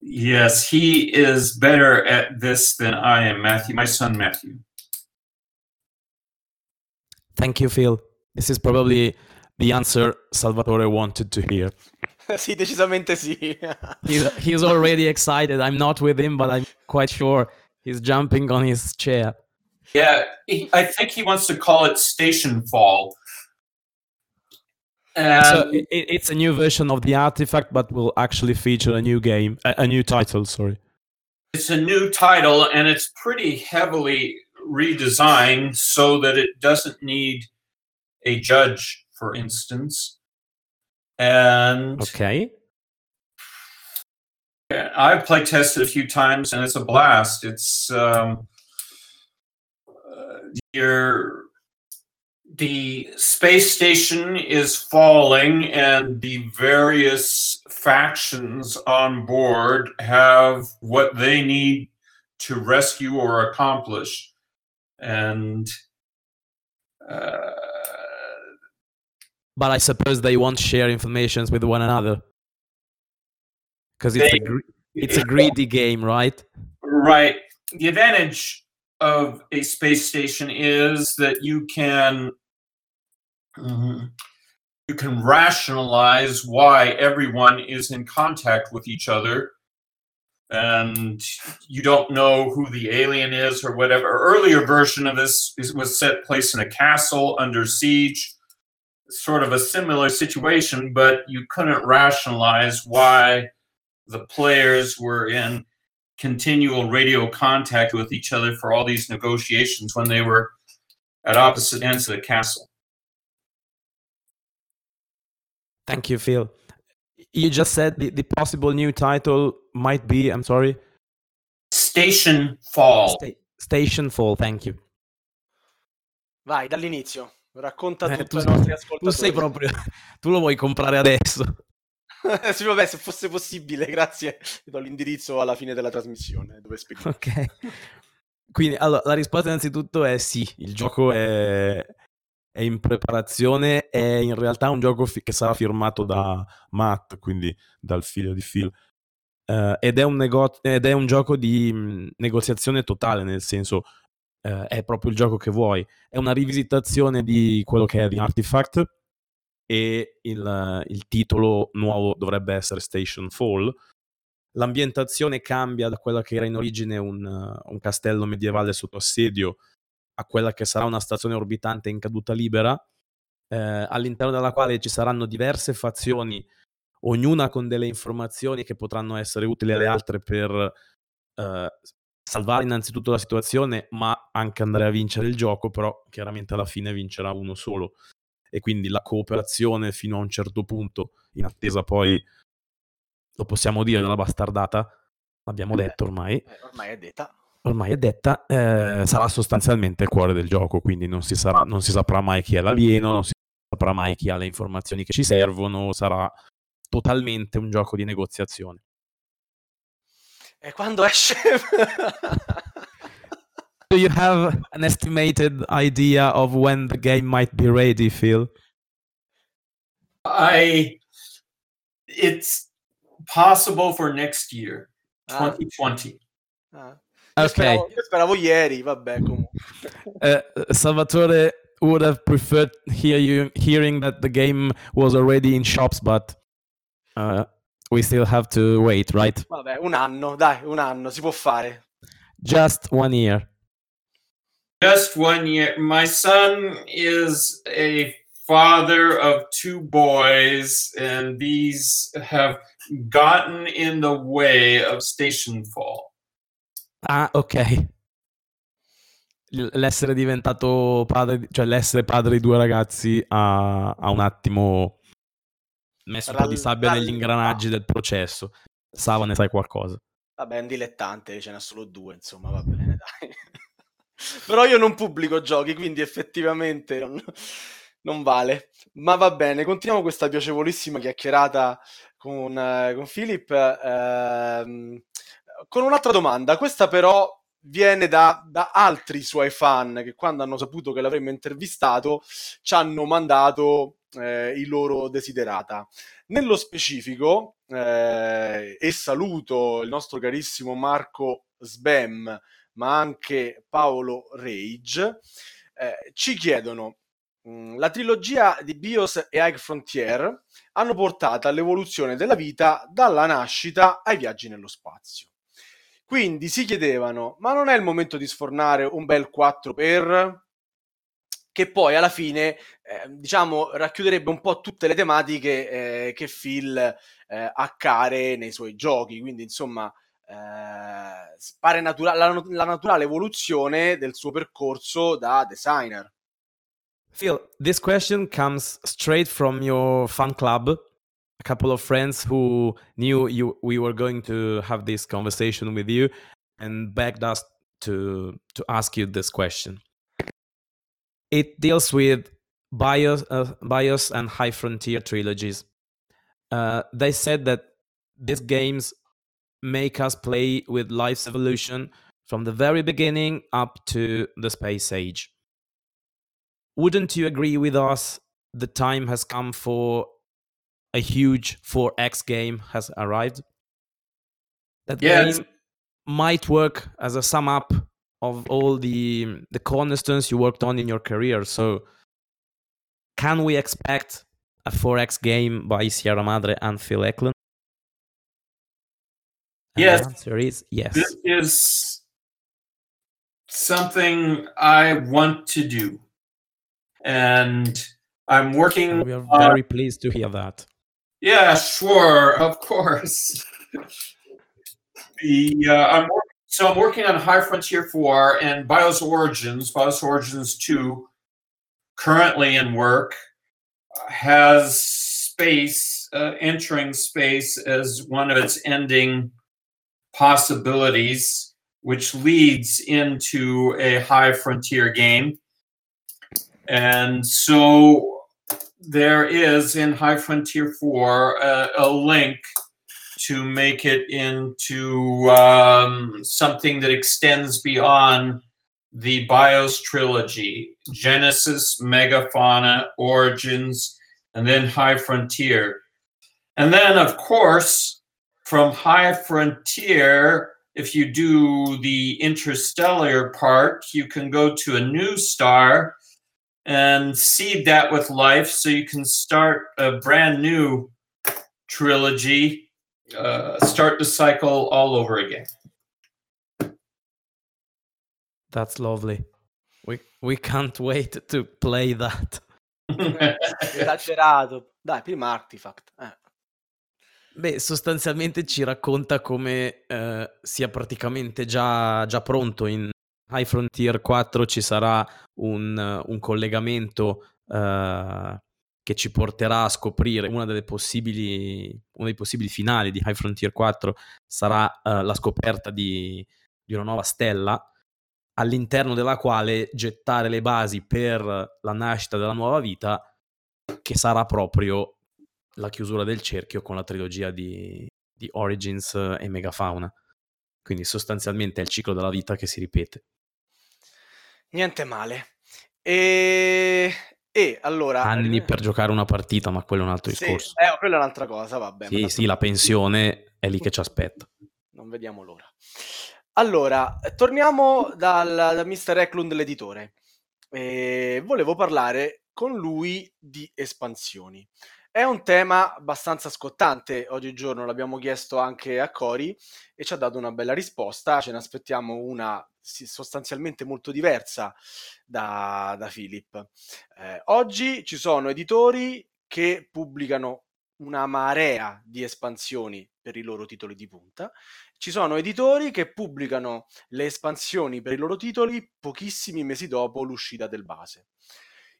yes, he is better at this than I am, Matthew. My son Matthew. Thank you, Phil. This is probably the answer Salvatore wanted to hear. sì, decisamente sì. he's, he's already excited. I'm not with him, but I'm quite sure He's jumping on his chair. Yeah, he, I think he wants to call it Station Fall. so it, it's a new version of the artifact, but will actually feature a new game, a, a new title. Sorry. It's a new title, and it's pretty heavily redesigned so that it doesn't need a judge, for instance. And okay, I've play tested a few times and it's a blast. It's um, your the space station is falling and the various factions on board have what they need to rescue or accomplish and uh, But I suppose they won't share information with one another because it's a They- gre- it's a greedy game, right? Right. The advantage of a space station is that you can Mhm. you can rationalize why everyone is in contact with each other and you don't know who the alien is or whatever earlier version of this is, was set place in a castle under siege sort of a similar situation but you couldn't rationalize why the players were in continual radio contact with each other for all these negotiations when they were at opposite ends of the castle. Thank you, Phil. You just said the, the possible new title might be, I'm sorry, Station Fall. Sta- Station Fall. Thank you. Vai, dall'inizio. Racconta Eh, tutto tu ai sei- nostri Tu sei proprio, tu lo vuoi comprare adesso. sì, vabbè, se fosse possibile, grazie. Ti do l'indirizzo alla fine della trasmissione dove spedire. Ok. Quindi, allora, la risposta innanzitutto è sì, il gioco è, è in preparazione, è in realtà un gioco fi- che sarà firmato da Matt, quindi dal figlio di Phil, Eh, ed, è un nego- ed è un gioco di mh, negoziazione totale, nel senso eh, è proprio il gioco che vuoi. È una rivisitazione di quello che è The Artifact e il, il titolo nuovo dovrebbe essere Station Fall. L'ambientazione cambia da quella che era in origine un, un castello medievale sotto assedio a quella che sarà una stazione orbitante in caduta libera, eh, all'interno della quale ci saranno diverse fazioni, ognuna con delle informazioni che potranno essere utili alle altre per eh, salvare innanzitutto la situazione, ma anche andare a vincere il gioco, però chiaramente alla fine vincerà uno solo. E quindi la cooperazione fino a un certo punto, in attesa poi, lo possiamo dire, della bastardata, l'abbiamo Eh beh. detto ormai, Eh, ormai è detta. ormai è detta, eh, sarà sostanzialmente il cuore del gioco, quindi non si, sarà- non si saprà mai chi è l'alieno, non si saprà mai chi ha le informazioni che ci servono, sarà totalmente un gioco di negoziazione. E quando esce? Do you have an estimated idea of when the game might be ready, Phil? I it's possible for next year, Ah, 2020. ah. Io, Ok. speravo, io speravo ieri, vabbè, comunque. Uh, Salvatore would have preferred hear you hearing that the game was already in shops, but uh, we still have to wait, right? Vabbè, un anno, dai, un anno, si può fare. Just one year. Just one year. My son is a father of two boys, and these have gotten in the way of Station Fall. Ah, ok. L'essere diventato padre, cioè l'essere padre di due ragazzi ha, ha un attimo messo un po' di sabbia negli ingranaggi del processo. Sava, ne sai qualcosa? Vabbè, è un dilettante, ce n'è solo due, insomma, va bene, dai. Però io non pubblico giochi, quindi effettivamente non, non vale. Ma va bene, continuiamo questa piacevolissima chiacchierata con, eh, con Philip ehm, con un'altra domanda. Questa però viene da, da altri suoi fan che quando hanno saputo che l'avremmo intervistato ci hanno mandato eh, i loro desiderata. Nello specifico, eh, e saluto il nostro carissimo Marco Sbem, ma anche Paolo Rage, eh, ci chiedono mh, la trilogia di BIOS e High Frontier hanno portato all'evoluzione della vita dalla nascita ai viaggi nello spazio. Quindi si chiedevano, ma non è il momento di sfornare un bel 4 per che poi alla fine eh, diciamo racchiuderebbe un po' tutte le tematiche eh, che Phil eh, ha care nei suoi giochi, quindi insomma eh, pare natura- la, la naturale evoluzione del suo percorso da designer. Phil, this question comes straight from your fan club. A couple of friends who knew you we were going to have this conversation with you and begged us to to ask you this question. It deals with BIOS, uh, BIOS and High Frontier trilogies. Uh, they said that these games make us play with life's evolution from the very beginning up to the space age. Wouldn't you agree with us? The time has come for a huge 4X game has arrived. That Yes. game might work as a sum up of all the the cornerstones you worked on in your career. So, can we expect a 4X game by Sierra Madre and Phil Eklund? And Yes. The answer is yes. This is something I want to do. And I'm working. And we are uh, very pleased to hear that. Yeah, sure, of course. the uh, I'm so I'm working on High Frontier 4 and BIOS Origins, BIOS Origins 2, currently in work, has space uh, entering space as one of its ending possibilities, which leads into a High Frontier game. And so there is in High Frontier 4 uh, a link to make it into um, something that extends beyond the BIOS trilogy Genesis, Megafauna, Origins, and then High Frontier. And then, of course, from High Frontier, if you do the interstellar part, you can go to a new star and seed that with life so you can start a brand new trilogy, uh, start the cycle all over again. That's lovely. We we can't wait to play that. Esagerato. Dai, prima Artifact. Eh. Beh, sostanzialmente ci racconta come eh, sia praticamente già, già pronto. In High Frontier 4 ci sarà un, un collegamento eh, che ci porterà a scoprire una delle possibili, uno dei possibili finali di High Frontier 4 sarà eh, la scoperta di, di una nuova stella all'interno della quale gettare le basi per la nascita della nuova vita che sarà proprio la chiusura del cerchio con la trilogia di, di Origins e Megafauna. Quindi sostanzialmente è il ciclo della vita che si ripete. Niente male. E, e allora... Anni per giocare una partita, ma quello è un altro Sì, discorso. eh, quella è un'altra cosa, vabbè. Sì, sì, la pensione è lì che ci aspetta. Non vediamo l'ora. Allora, eh, torniamo dal, da Mr. Eklund, l'editore. E volevo parlare con lui di espansioni. È un tema abbastanza scottante oggigiorno, l'abbiamo chiesto anche a Cori e ci ha dato una bella risposta. Ce ne aspettiamo una sostanzialmente molto diversa da, da Philip. Eh, oggi ci sono editori che pubblicano una marea di espansioni per i loro titoli di punta. Ci sono editori che pubblicano le espansioni per i loro titoli pochissimi mesi dopo l'uscita del base.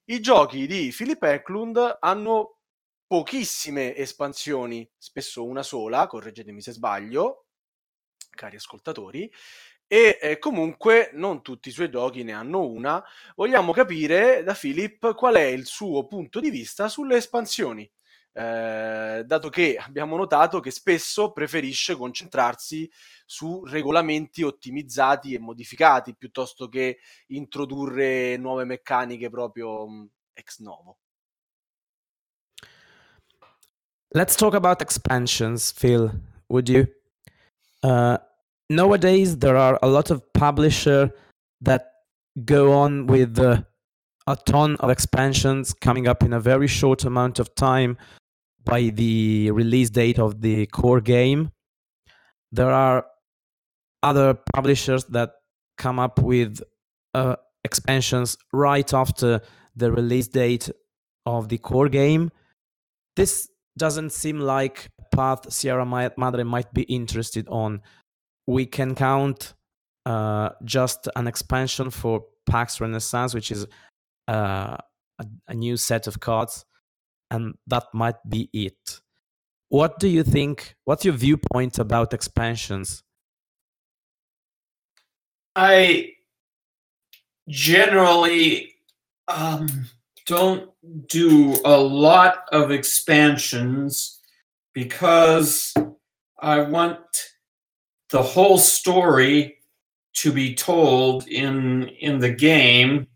I giochi di Philip Eklund hanno pochissime espansioni, spesso una sola, correggetemi se sbaglio, cari ascoltatori, e eh, comunque non tutti i suoi giochi ne hanno una. Vogliamo capire da Philip qual è il suo punto di vista sulle espansioni. Eh, dato che abbiamo notato che spesso preferisce concentrarsi su regolamenti ottimizzati e modificati piuttosto che introdurre nuove meccaniche proprio ex novo. Let's talk about expansions, Phil. Would you? Uh, nowadays, there are a lot of publishers that go on with uh, a ton of expansions coming up in a very short amount of time by the release date of the core game. There are other publishers that come up with uh, expansions right after the release date of the core game. This doesn't seem like path Sierra Madre might be interested on. We can count uh, just an expansion for Pax Renaissance, which is uh, a, a new set of cards, and that might be it. What do you think? What's your viewpoint about expansions? I generally um, don't do a lot of expansions because I want the whole story to be told in in the game.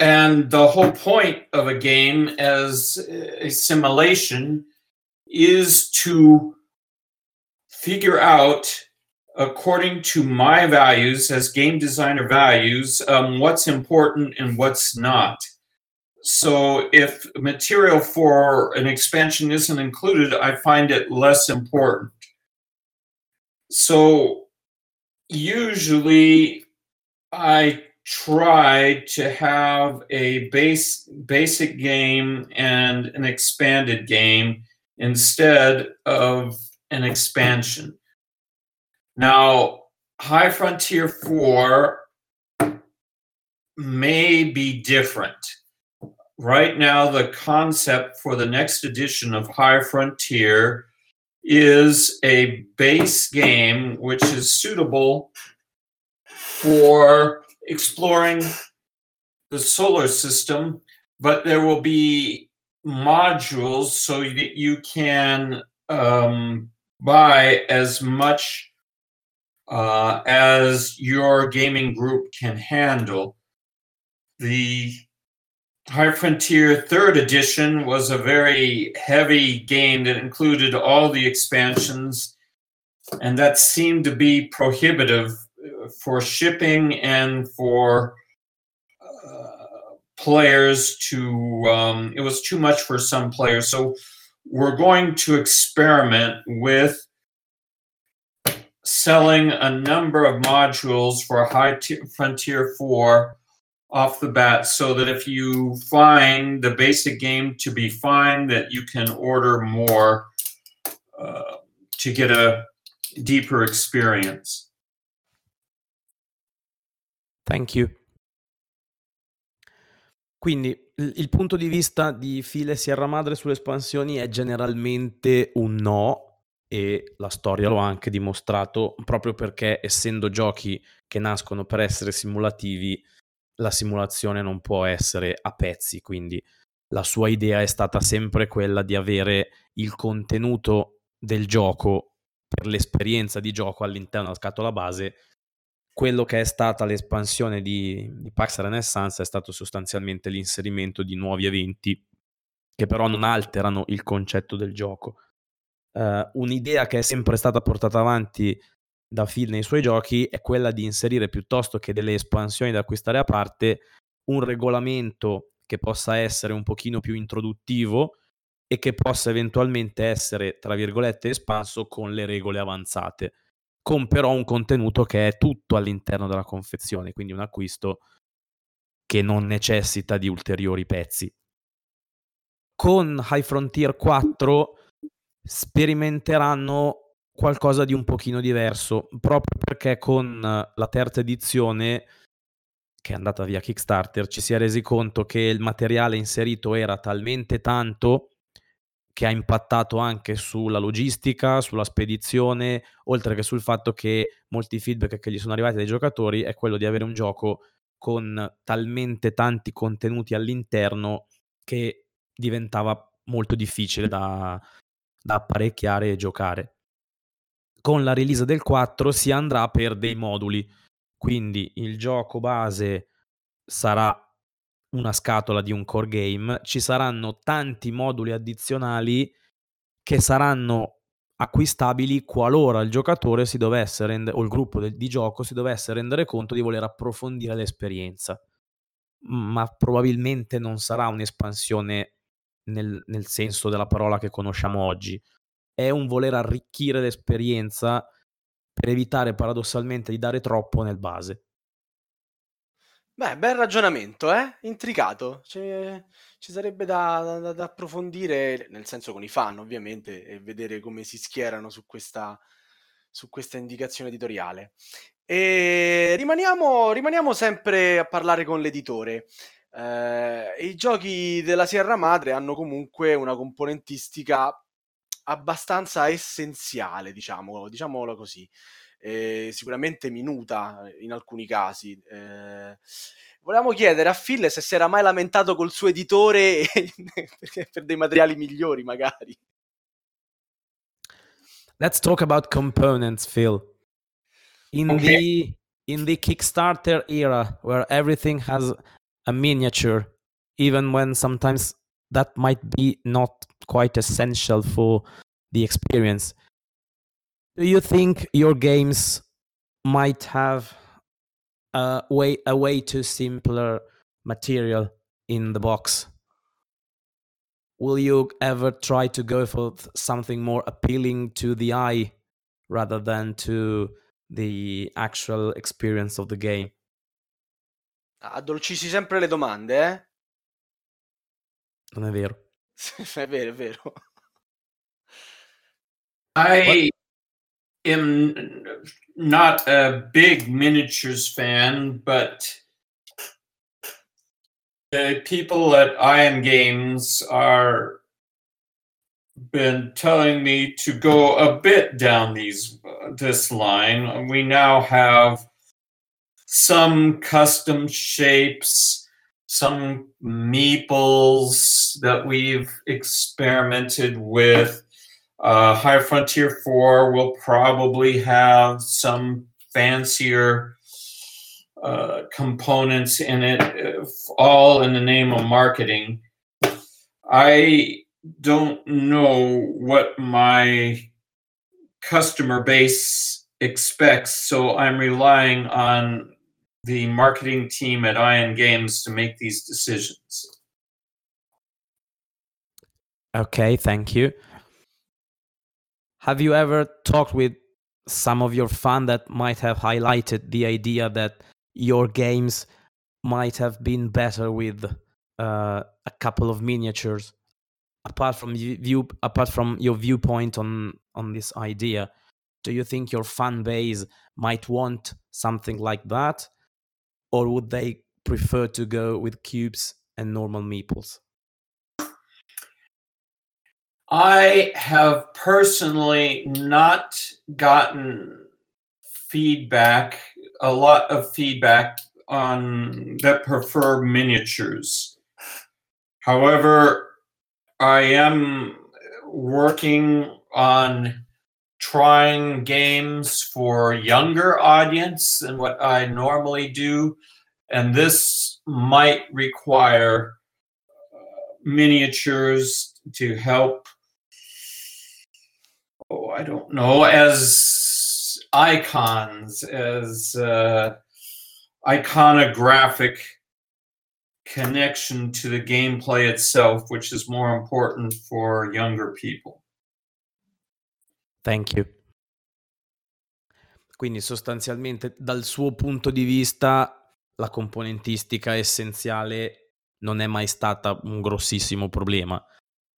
And the whole point of a game as a simulation is to figure out according to my values as game designer values um, what's important and what's not. So if material for an expansion isn't included i find it less important. So usually i try to have a base basic game and an expanded game instead of an expansion now, High Frontier 4 may be different. Right now, the concept for the next edition of High Frontier is a base game which is suitable for exploring the solar system, but there will be modules so that you can um, buy as much uh, as your gaming group can handle. The High Frontier third edition was a very heavy game that included all the expansions, and that seemed to be prohibitive uh, for shipping and for uh, players to, um, it was too much for some players. So we're going to experiment with selling a number of modules for High Frontier 4 off the bat so that if you find the basic game to be fine, that you can order more uh, to get a deeper experience. Thank you. Quindi il punto di vista di File Sierra Madre sulle espansioni è generalmente un no, e la storia lo ha anche dimostrato proprio perché essendo giochi che nascono per essere simulativi, la simulazione non può essere a pezzi, quindi la sua idea è stata sempre quella di avere il contenuto del gioco per l'esperienza di gioco all'interno della scatola base. Quello che è stata l'espansione di, di Pax Renaissance è stato sostanzialmente l'inserimento di nuovi eventi che però non alterano il concetto del gioco uh, un'idea che è sempre stata portata avanti da Phil nei suoi giochi è quella di inserire piuttosto che delle espansioni da acquistare a parte un regolamento che possa essere un pochino più introduttivo e che possa eventualmente essere, tra virgolette, espanso con le regole avanzate, con però un contenuto che è tutto all'interno della confezione, quindi un acquisto che non necessita di ulteriori pezzi. Con High Frontier 4 sperimenteranno qualcosa di un pochino diverso, proprio perché con la terza edizione che è andata via Kickstarter ci si è resi conto che il materiale inserito era talmente tanto che ha impattato anche sulla logistica, sulla spedizione, oltre che sul fatto che molti feedback che gli sono arrivati dai giocatori è quello di avere un gioco con talmente tanti contenuti all'interno che diventava molto difficile da, da apparecchiare e giocare. Con la release del 4 si andrà per dei moduli, quindi il gioco base sarà una scatola di un core game, ci saranno tanti moduli addizionali che saranno acquistabili qualora il giocatore si dovesse rendere, o il gruppo del, di gioco si dovesse rendere conto di voler approfondire l'esperienza. Ma probabilmente non sarà un'espansione nel, nel senso della parola che conosciamo oggi. È un voler arricchire l'esperienza per evitare paradossalmente di dare troppo nel base. Beh, bel ragionamento, eh? Intricato. C'è- ci sarebbe da, da- da approfondire, nel senso con i fan, ovviamente, e vedere come si schierano su questa, su questa indicazione editoriale. E rimaniamo, rimaniamo sempre a parlare con l'editore. Eh, I giochi della Sierra Madre hanno comunque una componentistica abbastanza essenziale, diciamo, diciamolo così, eh, sicuramente minuta in alcuni casi. Eh, volevamo chiedere a Phil se si era mai lamentato col suo editore per dei materiali migliori, magari. Let's talk about components, Phil. in Okay. the in the Kickstarter era where everything has a miniature, even when sometimes that might be not quite essential for the experience. Do you think your games might have a way a way to simpler material in the box? Will you ever try to go for something more appealing to the eye rather than to the actual experience of the game? Addolcisci sempre le domande, eh? Non è vero. è vero, è vero. I am not a big miniatures fan, but the people at Iron Games are been telling me to go a bit down these uh, this line. We now have some custom shapes, some meeples that we've experimented with. Uh, High Frontier 4 will probably have some fancier uh, components in it, all in the name of marketing. I don't know what my customer base expects, so I'm relying on the marketing team at Ion Games to make these decisions. Okay, thank you. Have you ever talked with some of your fan that might have highlighted the idea that your games might have been better with uh, a couple of miniatures? Apart from view, apart from your viewpoint on on this idea, do you think your fan base might want something like that, or would they prefer to go with cubes and normal meeples? I have personally not gotten feedback, a lot of feedback on that prefer miniatures. However, I am working on trying games for younger audience than what I normally do, and this might require uh, miniatures to help. Oh i don't know as icons as uh, iconographic connection to the gameplay itself which is more important for younger people Thank you. Quindi sostanzialmente dal suo punto di vista la componentistica essenziale non è mai stata un grossissimo problema.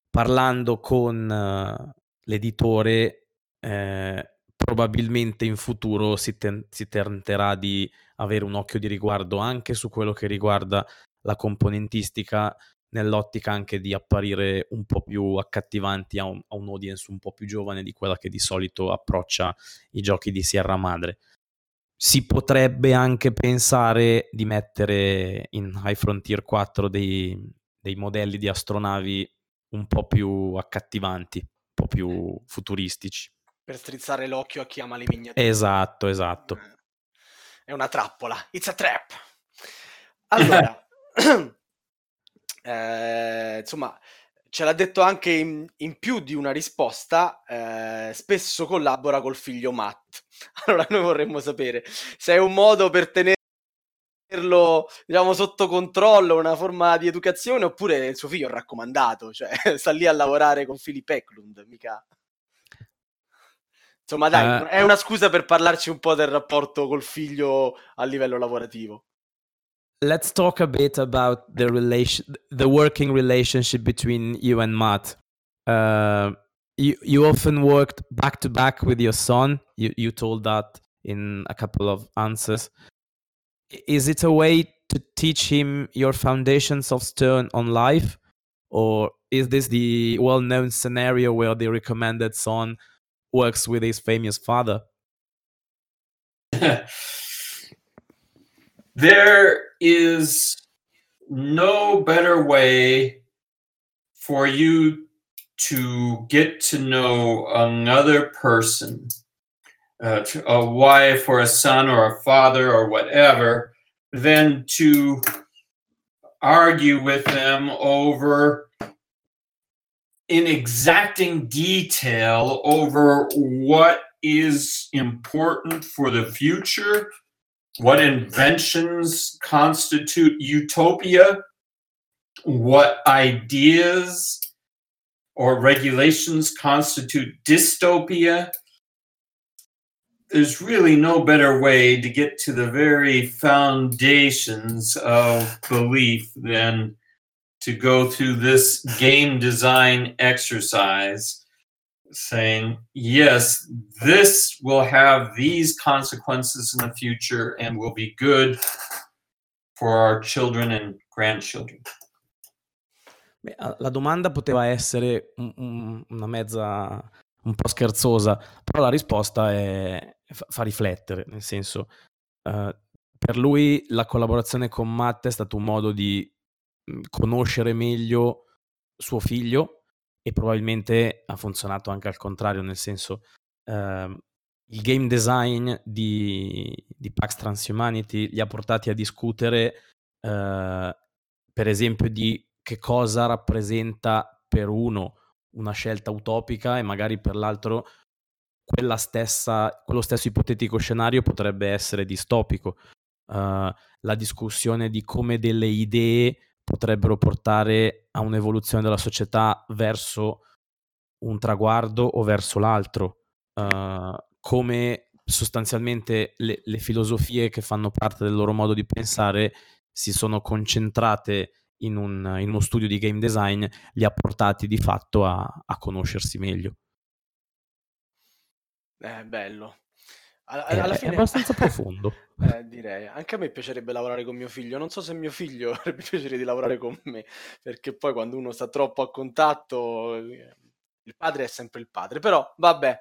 Parlando con eh, l'editore eh, probabilmente in futuro si, ten- si tenterà di avere un occhio di riguardo anche su quello che riguarda la componentistica nell'ottica anche di apparire un po' più accattivanti a un, a un audience un po' più giovane di quella che di solito approccia i giochi di Sierra Madre. Si potrebbe anche pensare di mettere in High Frontier 4 dei, dei modelli di astronavi un po' più accattivanti, un po' più futuristici. Per strizzare l'occhio a chi ama le miniature. Esatto, esatto. È una trappola. It's a trap. Allora, eh, insomma, ce l'ha detto anche in, in più di una risposta, eh, spesso collabora col figlio Matt. Allora noi vorremmo sapere se è un modo per tenerlo, diciamo, sotto controllo, una forma di educazione, oppure il suo figlio è raccomandato, cioè sta lì a lavorare con Philip Eklund, mica... Insomma, dai, Eh. è una scusa per parlarci un po' del rapporto col figlio a livello lavorativo. Let's talk a bit about the relation, the working relationship between you and Matt. Uh, you you often worked back to back with your son. You you told that in a couple of answers. Is it a way to teach him your foundations of Stern on life, or is this the well-known scenario where the recommended son works with his famous father? there is no better way for you to get to know another person uh, a wife or a son or a father or whatever than to argue with them over in exacting detail over what is important for the future, what inventions constitute utopia, what ideas or regulations constitute dystopia. There's really no better way to get to the very foundations of belief than to go through this game design exercise saying, yes, this will have these consequences in the future and will be good for our children and grandchildren. Beh, la domanda poteva essere un, un, una mezza un po' scherzosa, però la risposta è, fa riflettere, nel senso, uh, per lui la collaborazione con Matt è stato un modo di mhmm, conoscere meglio suo figlio e probabilmente ha funzionato anche al contrario, nel senso, uh, il game design di, di Pax Transhumanity li ha portati a discutere, uh, per esempio, di che cosa rappresenta per uno una scelta utopica e magari per l'altro stessa, quello stesso ipotetico scenario potrebbe essere distopico. Uh, la discussione di come delle idee potrebbero portare a un'evoluzione della società verso un traguardo o verso l'altro, uh, come sostanzialmente le, le filosofie che fanno parte del loro modo di pensare si sono concentrate in, un, in uno studio di game design li ha portati di fatto a, a conoscersi meglio. È bello. Alla, alla fine... è abbastanza profondo. Eh, direi. Anche a me piacerebbe lavorare con mio figlio. Non so se mio figlio avrebbe piacere di lavorare con me, perché poi quando uno sta troppo a contatto, il padre è sempre il padre. Però, vabbè,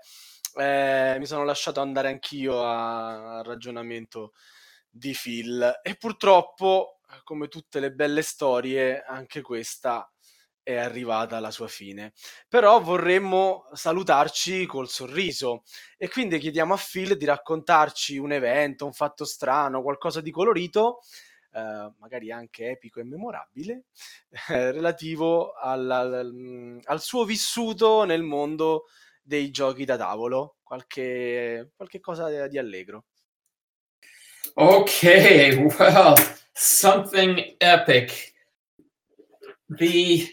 eh, mi sono lasciato andare anch'io al ragionamento di Phil. E purtroppo come tutte le belle storie, anche questa è arrivata alla sua fine. Però vorremmo salutarci col sorriso e quindi chiediamo a Phil di raccontarci un evento, un fatto strano, qualcosa di colorito, eh, magari anche epico e memorabile, eh, relativo al, al, al, suo vissuto nel mondo dei giochi da tavolo, qualche, qualche cosa di allegro. Ok, well, something epic. The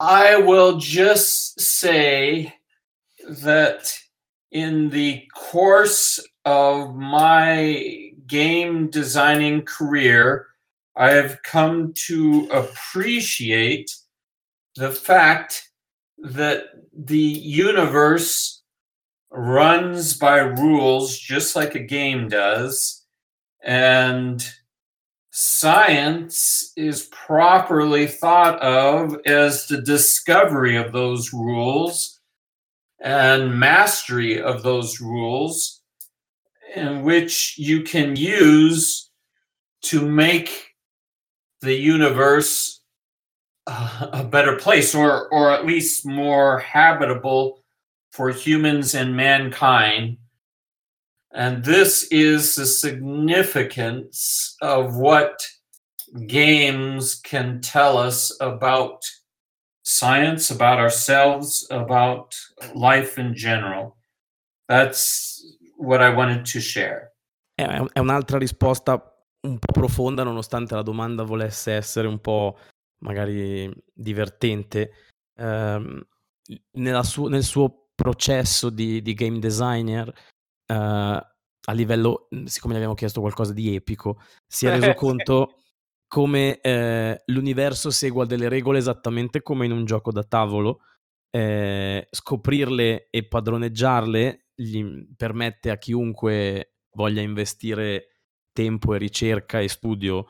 I will just say that in the course of my game designing career, I have come to appreciate the fact that the universe runs by rules just like a game does. And science is properly thought of as the discovery of those rules and mastery of those rules, in which you can use to make the universe uh, a better place or or at least more habitable for humans and mankind and this is the significance of what games can tell us about science, about ourselves, about life in general. That's what I wanted to share. È un'altra risposta un po' profonda, nonostante la domanda volesse essere un po' magari divertente. Um, su- nel suo processo di, di game designer uh, a livello, mhmm, siccome gli abbiamo chiesto qualcosa di epico, si è reso conto come eh, l'universo segua delle regole esattamente come in un gioco da tavolo. Eh, scoprirle e padroneggiarle gli permette a chiunque voglia investire tempo e ricerca e studio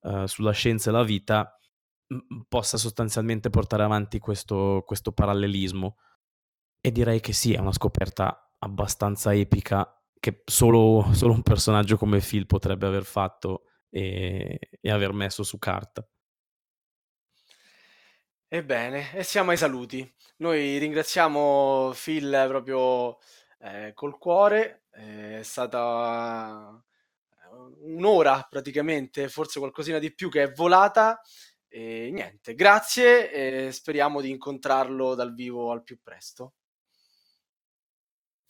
uh, sulla scienza e la vita possa sostanzialmente portare avanti questo, questo parallelismo. E direi che sì, è una scoperta abbastanza epica che solo, solo un personaggio come Phil potrebbe aver fatto e, e aver messo su carta. Ebbene, e siamo ai saluti. Noi ringraziamo Phil proprio eh, col cuore, è stata un'ora praticamente, forse qualcosina di più che è volata. E niente, grazie e speriamo di incontrarlo dal vivo al più presto.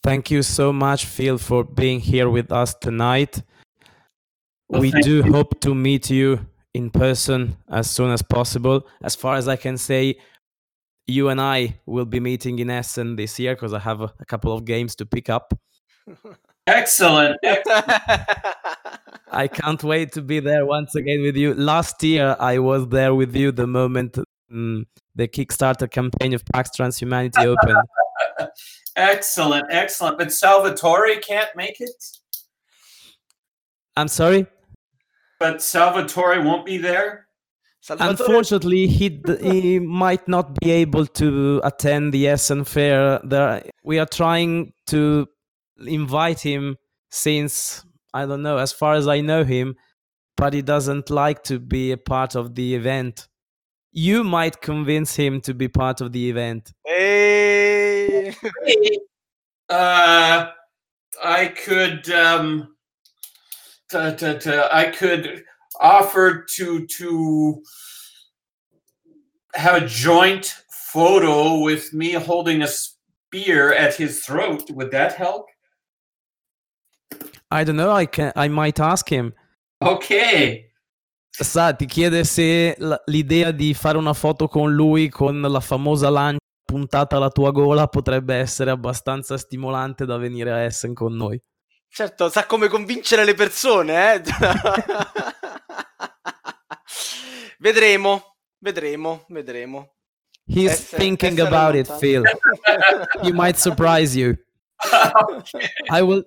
Thank you so much, Phil, for being here with us tonight. Well, we do you. hope to meet you in person as soon as possible. As far as I can say, you and I will be meeting in Essen this year because I have a, a couple of games to pick up. Excellent. I can't wait to be there once again with you. Last year, I was there with you the moment um, the Kickstarter campaign of Pax Transhumanity opened. excellent, excellent. But Salvatore can't make it? I'm sorry? But Salvatore won't be there? Salvatore... Unfortunately, he he might not be able to attend the Essen Fair. There, we are trying to invite him since I don't know, as far as I know him, but he doesn't like to be a part of the event. You might convince him to be part of the event. Hey. uh, I could um, t- t- t- I could offer to to have a joint photo with me holding a spear at his throat. Would that help? I don't know, I, can, I might ask him. Ok. Sa, ti chiede se l'idea di fare una foto con lui con la famosa lancia puntata alla tua gola potrebbe essere abbastanza stimolante da venire a Essen con noi. Certo, sa come convincere le persone, eh? vedremo, vedremo, vedremo. He's Ess- thinking about it, Phil. He might surprise you. I will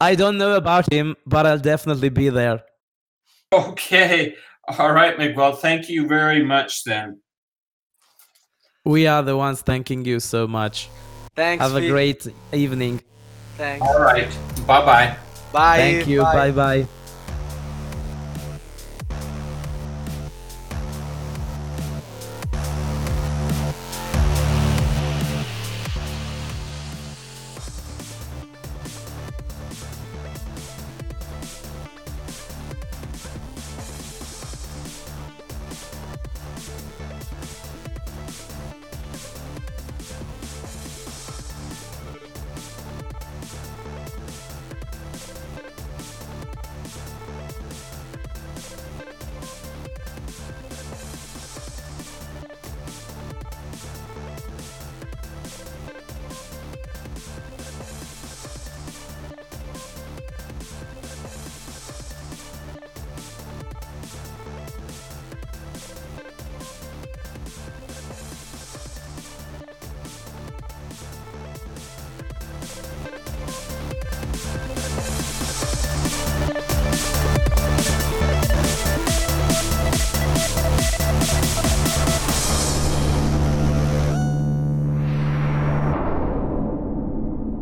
I don't know about him, but I'll definitely be there. Okay. All right, Miguel. Thank you very much then. We are the ones thanking you so much. Thanks. Have a great evening. Thanks. All right. Bye-bye. Bye. Thank you. Bye bye.